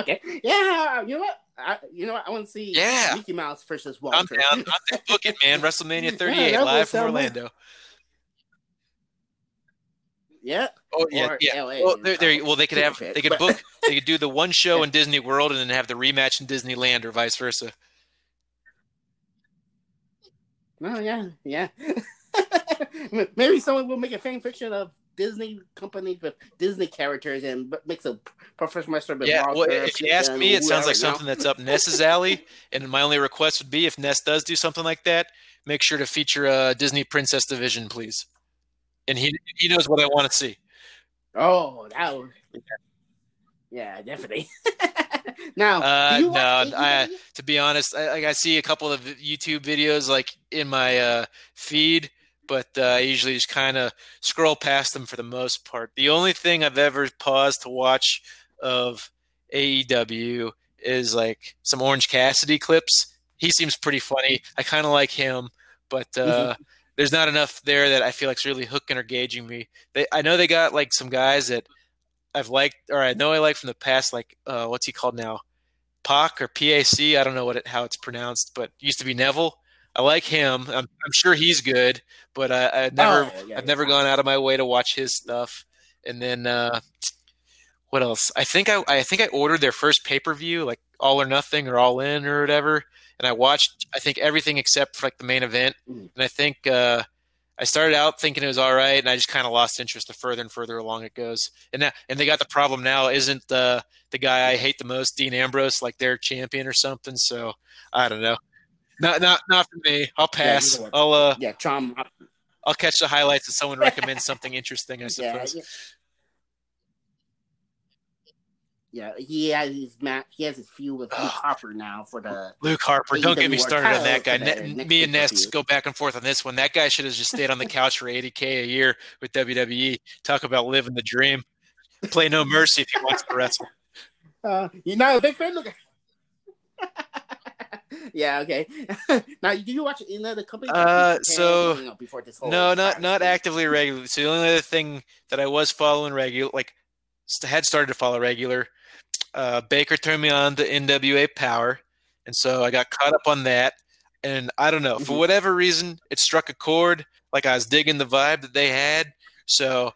A: Okay. Yeah. You know what? I, you know what? I want to see
B: Yeah.
A: Mickey Mouse versus
B: I'm
A: Walter.
B: down. I'm down. Book it, man. WrestleMania 38
A: that will
B: live from. Orlando.
A: yeah.
B: Oh yeah, yeah.
A: LA,
B: Well,
A: know,
B: there, well, they could have they could book they could do the one show in Disney World and then have the rematch in Disneyland or vice versa.
A: No, yeah, yeah. Maybe someone will make a fan fiction of Disney companies with Disney characters and mix a professional with
B: Yeah, well, if you ask me, it sounds like
A: whoever, you know?
B: something that's up Ness's alley. And my only request would be if Ness does do something like that, make sure to feature a Disney Princess Division, please. And he he knows what I want to see.
A: Oh, that would. Yeah, definitely. now,
B: Uh, no, I- To be honest, I, like I see a couple of YouTube videos like in my uh, feed, but uh, I usually just kind of scroll past them for the most part. The only thing I've ever paused to watch of AEW is like some Orange Cassidy clips. He seems pretty funny. I kind of like him, but uh, there's not enough there that I feel like's really hooking or gauging me. They, I know they got like some guys that I've liked, or I know I like from the past, like uh, what's he called now? Pac or PAC. I don't know what it, how it's pronounced, but used to be Neville. I like him. I'm, I'm sure he's good, but I, I never,
A: Oh, yeah,
B: I've never gone out of my way to watch his stuff. And then uh, what else? I think I, I think I ordered their first pay per view, like All or Nothing or All In or whatever, and I watched I think everything except for like the main event. And I think uh, I started out thinking it was all right, and I just kind of lost interest the further and further along it goes. And now, and they got the problem now isn't the the guy I hate the most, Dean Ambrose, like their champion or something. So I don't know. Not not not for me. I'll pass.
A: way.
B: I'll uh
A: Yeah, Tom.
B: I'll catch the highlights if someone recommends something interesting. I suppose.
A: yeah. Yeah, he has his match. He has his feud with Luke Harper now for the.
B: Luke Harper, don't get me started on that guy. Ne- me and Ness go back and forth on this one. That guy should have just stayed on the couch for 80k a year with WWE. Talk about living the dream. Play no mercy if he wants to wrestle.
A: Uh, you're not a big fan. Look. yeah. Okay. now, do you watch any other company?
B: Uh, so-
A: you know, before this whole
B: No, not not actively regularly. So the only other thing that I was following regular, like had started to follow regular, uh, Baker turned me on to NWA Power, and so I got caught up on that. And I don't know for
A: Mhm.
B: whatever reason, it struck a chord. Like I was digging the vibe that they had, so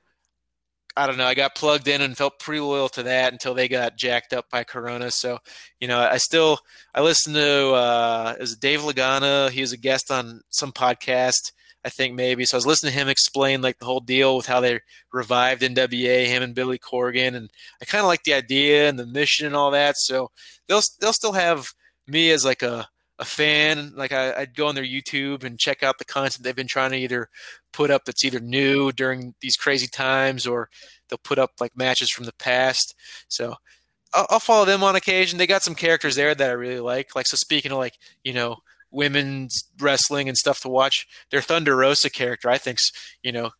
B: I don't know. I got plugged in and felt pretty loyal to that until they got jacked up by Corona. So, you know, I still I listen to uh, is Dave Lagana. He was a guest on some podcast, I think maybe. So I was listening to him explain like the whole deal with how they revived NWA, him and Billy Corgan, and I kind of like the idea and the mission and all that. So they'll they'll still have me as like a a fan. Like I, would go on their YouTube and check out the content they've been trying to either put up that's either new during these crazy times or they'll put up like matches from the past. So I'll, I'll follow them on occasion. They got some characters there that I really like. Like so, speaking of like you know women's wrestling and stuff to watch, their Thunder Rosa character I think's you know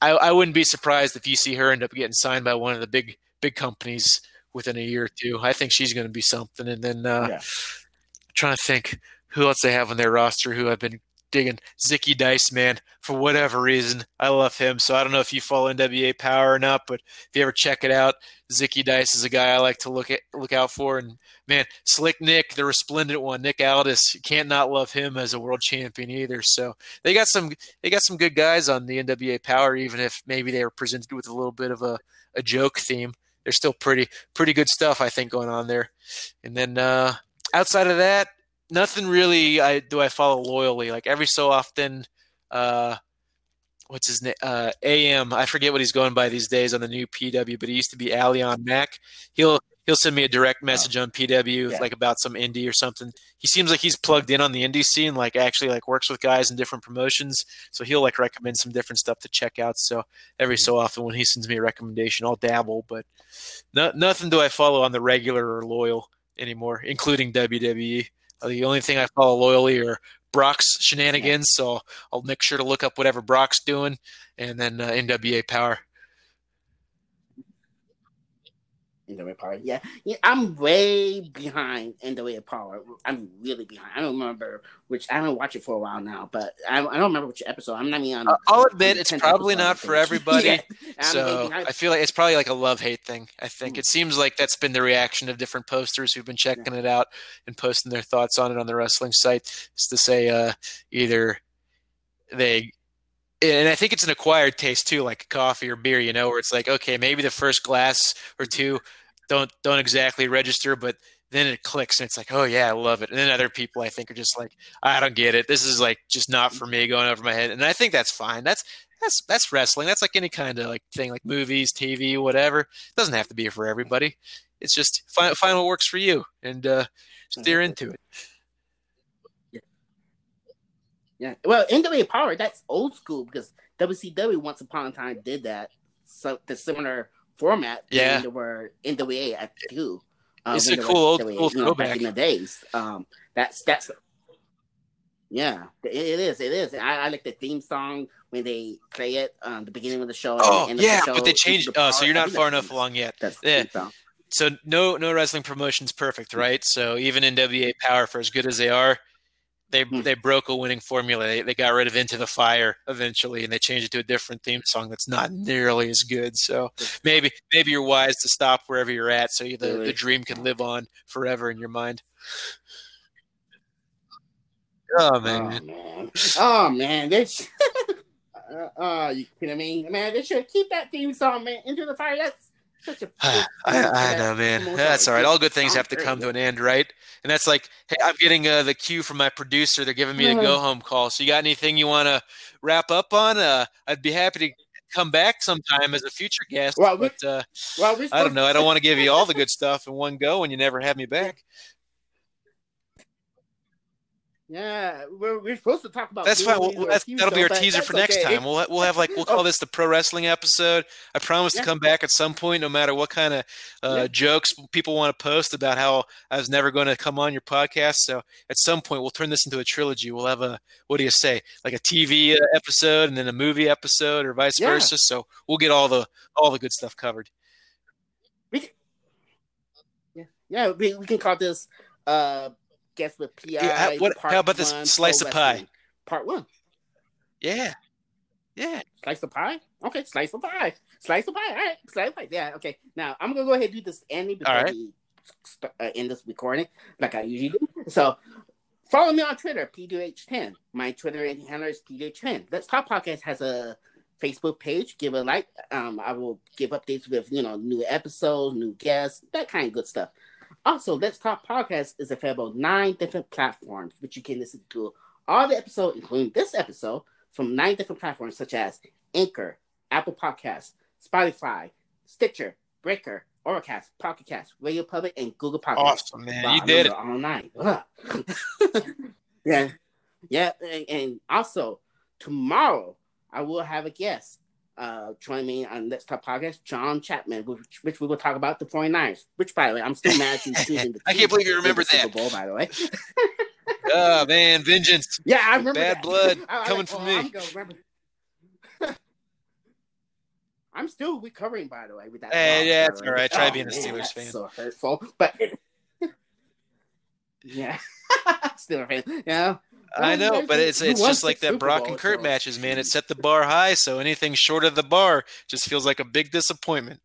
B: I, I wouldn't be surprised if you see her end up getting signed by one of the big big companies within a year or two. I think she's going to be something. And then uh, yeah. Trying to think who else they have on their roster who I've been digging Zicky Dice, man, for whatever reason. I love him. So I don't know if you follow NWA Power or not, but if you ever check it out, Zicky Dice is a guy I like to look at look out for. And man, Slick Nick, the resplendent one, Nick Aldis, you can't not love him as a world champion either. So they got some they got some good guys on the NWA Power, even if maybe they were presented with a little bit of a, a joke theme. There's still pretty pretty good stuff I think going on there. And then uh, outside of that, nothing really I do I follow loyally. Like every so often, uh, what's his name? Uh, AM. I forget what he's going by these days on the new PW, but he used to be Alion Mac. He'll he'll send me a direct message on PW, yeah. like about some indie or something. He seems like he's plugged in on the indie scene, like actually like works with guys in different promotions. So he'll like recommend some different stuff to check out. So every so often when he sends me a recommendation, I'll dabble, but no, nothing do I follow on the regular or loyal anymore, including WWE. Uh, the only thing I follow loyally are Brock's shenanigans, so I'll make sure to look up whatever Brock's doing, and then uh, NWA Power.
A: NWA Power, yeah. yeah, I'm way behind in the way of Power. I'm really behind. I don't remember which. I haven't watched it for a while now, but I, I don't remember which episode. I'm not even on.
B: I'll admit it's probably not for everybody. yeah, so I feel like it's probably like a love hate thing. I think mm. it seems like that's been the reaction of different posters who've been checking yeah. it out and posting their thoughts on it on the wrestling site. Is to say uh, either they and I think it's an acquired taste too, like coffee or beer, you know, where it's like, okay, maybe the first glass or two don't don't exactly register, but then it clicks and it's like, oh yeah, I love it. And then other people I think are just like, I don't get it. This is like just not for me, going over my head. And I think that's fine. That's that's that's wrestling. That's like any kind of like thing, like movies, TV, whatever. It doesn't have to be for everybody. It's just find find what works for you and uh, steer into it.
A: Yeah. yeah. Well, NWA Power, that's old school because WCW once upon a time did that. So the similar format.
B: Yeah,
A: they were NWA at two.
B: Um, it's a cool old
A: NWA,
B: cool
A: you know, back in the days. Um, that's that's yeah, it, it is. It is. I, I, like the theme song when they play it um, the beginning of the show.
B: Oh yeah, the show, but they changed. Oh, so you're not far enough along yet. That's yeah. So no no wrestling promotion's perfect, right? So even NWA Power, for as good as they are, they hmm. they broke a winning formula. They, they got rid of Into the Fire eventually, and they changed it to a different theme song that's not nearly as good. So maybe maybe you're wise to stop wherever you're at, so the really? the dream can live on forever in your mind. Oh man!
A: Oh man! Oh, man. This. uh, uh, you kidding me, man? They should keep that theme song, man. Into the Fire. That's such a I,
B: I know, man. That's all right. All good things have to come to an end, right? And that's like, hey, I'm getting uh, the cue from my producer. They're giving me a go home call. So you got anything you want to wrap up on? Uh, I'd be happy to come back sometime as a future guest. Well, but uh, well, I don't know. I don't want to give you all the good stuff in one go when you never have me back.
A: Yeah, we're, we're supposed to talk about.
B: That's fine. We'll, that's, that'll be our teaser for next okay. time. We'll we'll have like we'll call this the pro wrestling episode. I promise yeah. to come back at some point, no matter what kind of uh, yeah. jokes people want to post about how I was never going to come on your podcast. So at some point, we'll turn this into a trilogy. We'll have a what do you say, like a TV uh, episode and then a movie episode, or vice yeah. versa. So we'll get all the all the good stuff covered.
A: We yeah, yeah, we, we can call this. Uh, guess with PI.
B: Yeah, what, how about this slice of pie?
A: Part one.
B: Yeah. Yeah.
A: Slice of pie? Okay, slice of pie. Slice of pie. All right. Slice of pie. Yeah, okay. Now I'm gonna go ahead and do this ending before right. we uh, end this recording, like I usually do. So follow me on Twitter, P2H10. My Twitter handle is P2H10. Let's Talk Podcast has a Facebook page. Give a like. Um, I will give updates with you know new episodes, new guests, that kind of good stuff. Also, Let's Talk Podcast is available on nine different platforms, which you can listen to all the episodes, including this episode, from nine different platforms such as Anchor, Apple Podcasts, Spotify, Stitcher, Breaker, Overcast, Pocket Cast, Radio Public, and Google Podcasts.
B: Awesome, man. Wow, you did it.
A: All nine. yeah. Yeah. And, and also, tomorrow, I will have a guest uh, join me on Let's Talk Podcast, John Chapman, which, which we will talk about the 49ers. Which, by the way, I'm still mad he's choosing the
B: I can't believe you remember that.
A: Super Bowl, by the way.
B: oh, man, vengeance.
A: Yeah, I remember
B: Bad
A: that.
B: blood
A: I,
B: coming
A: like,
B: from
A: oh,
B: me.
A: I'm, I'm, still recovering, by the way, with that.
B: Hey, yeah,
A: the
B: all right. Try
A: Oh,
B: being a Steelers
A: that's
B: fan.
A: So hurtful, but yeah, still a fan. Yeah.
B: I know, but it's it's just like that
A: Super
B: Brock and Kurt matches, man. It set the bar high, so anything short of the bar just feels like a big disappointment.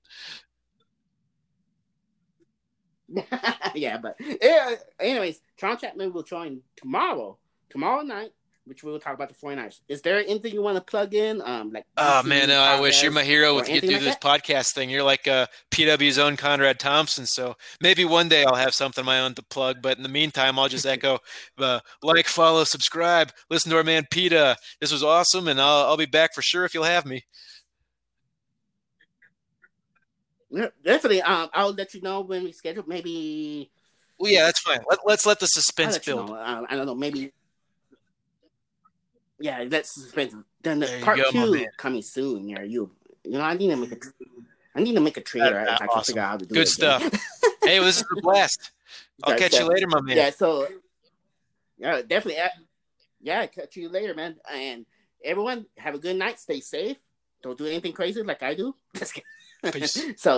A: yeah, but yeah, anyways, John Chapman will join tomorrow, tomorrow night, which we will talk about the 49ers. Is there anything you want to plug in? Um, like
B: Oh man, no, I wish you're my hero with you through
A: like
B: this
A: that?
B: podcast thing. You're like uh, PW's own Conrad Thompson. So maybe one day I'll have something of my own to plug. But in the meantime, I'll just echo uh, like, follow, subscribe, listen to our man Peta. This was awesome, and I'll I'll be back for sure if you'll have me.
A: Yeah, Definitely. Um, I'll let you know when we schedule. Maybe
B: Well, yeah, that's fine. Let, let's let the suspense build.
A: Um, I don't know. Maybe. Yeah, that's suspense. Then the
B: There
A: part
B: go,
A: two coming soon. Yeah, you. You know, I need to make a. I need to make a trailer if I can figure out how to do
B: Good
A: it.
B: stuff. Hey, this is a blast. I'll
A: Yeah,
B: catch you later, my man.
A: Yeah, so yeah, definitely. Yeah, catch you later, man. And everyone, have a good night. Stay safe. Don't do anything crazy like I do.
B: Just Peace.
A: so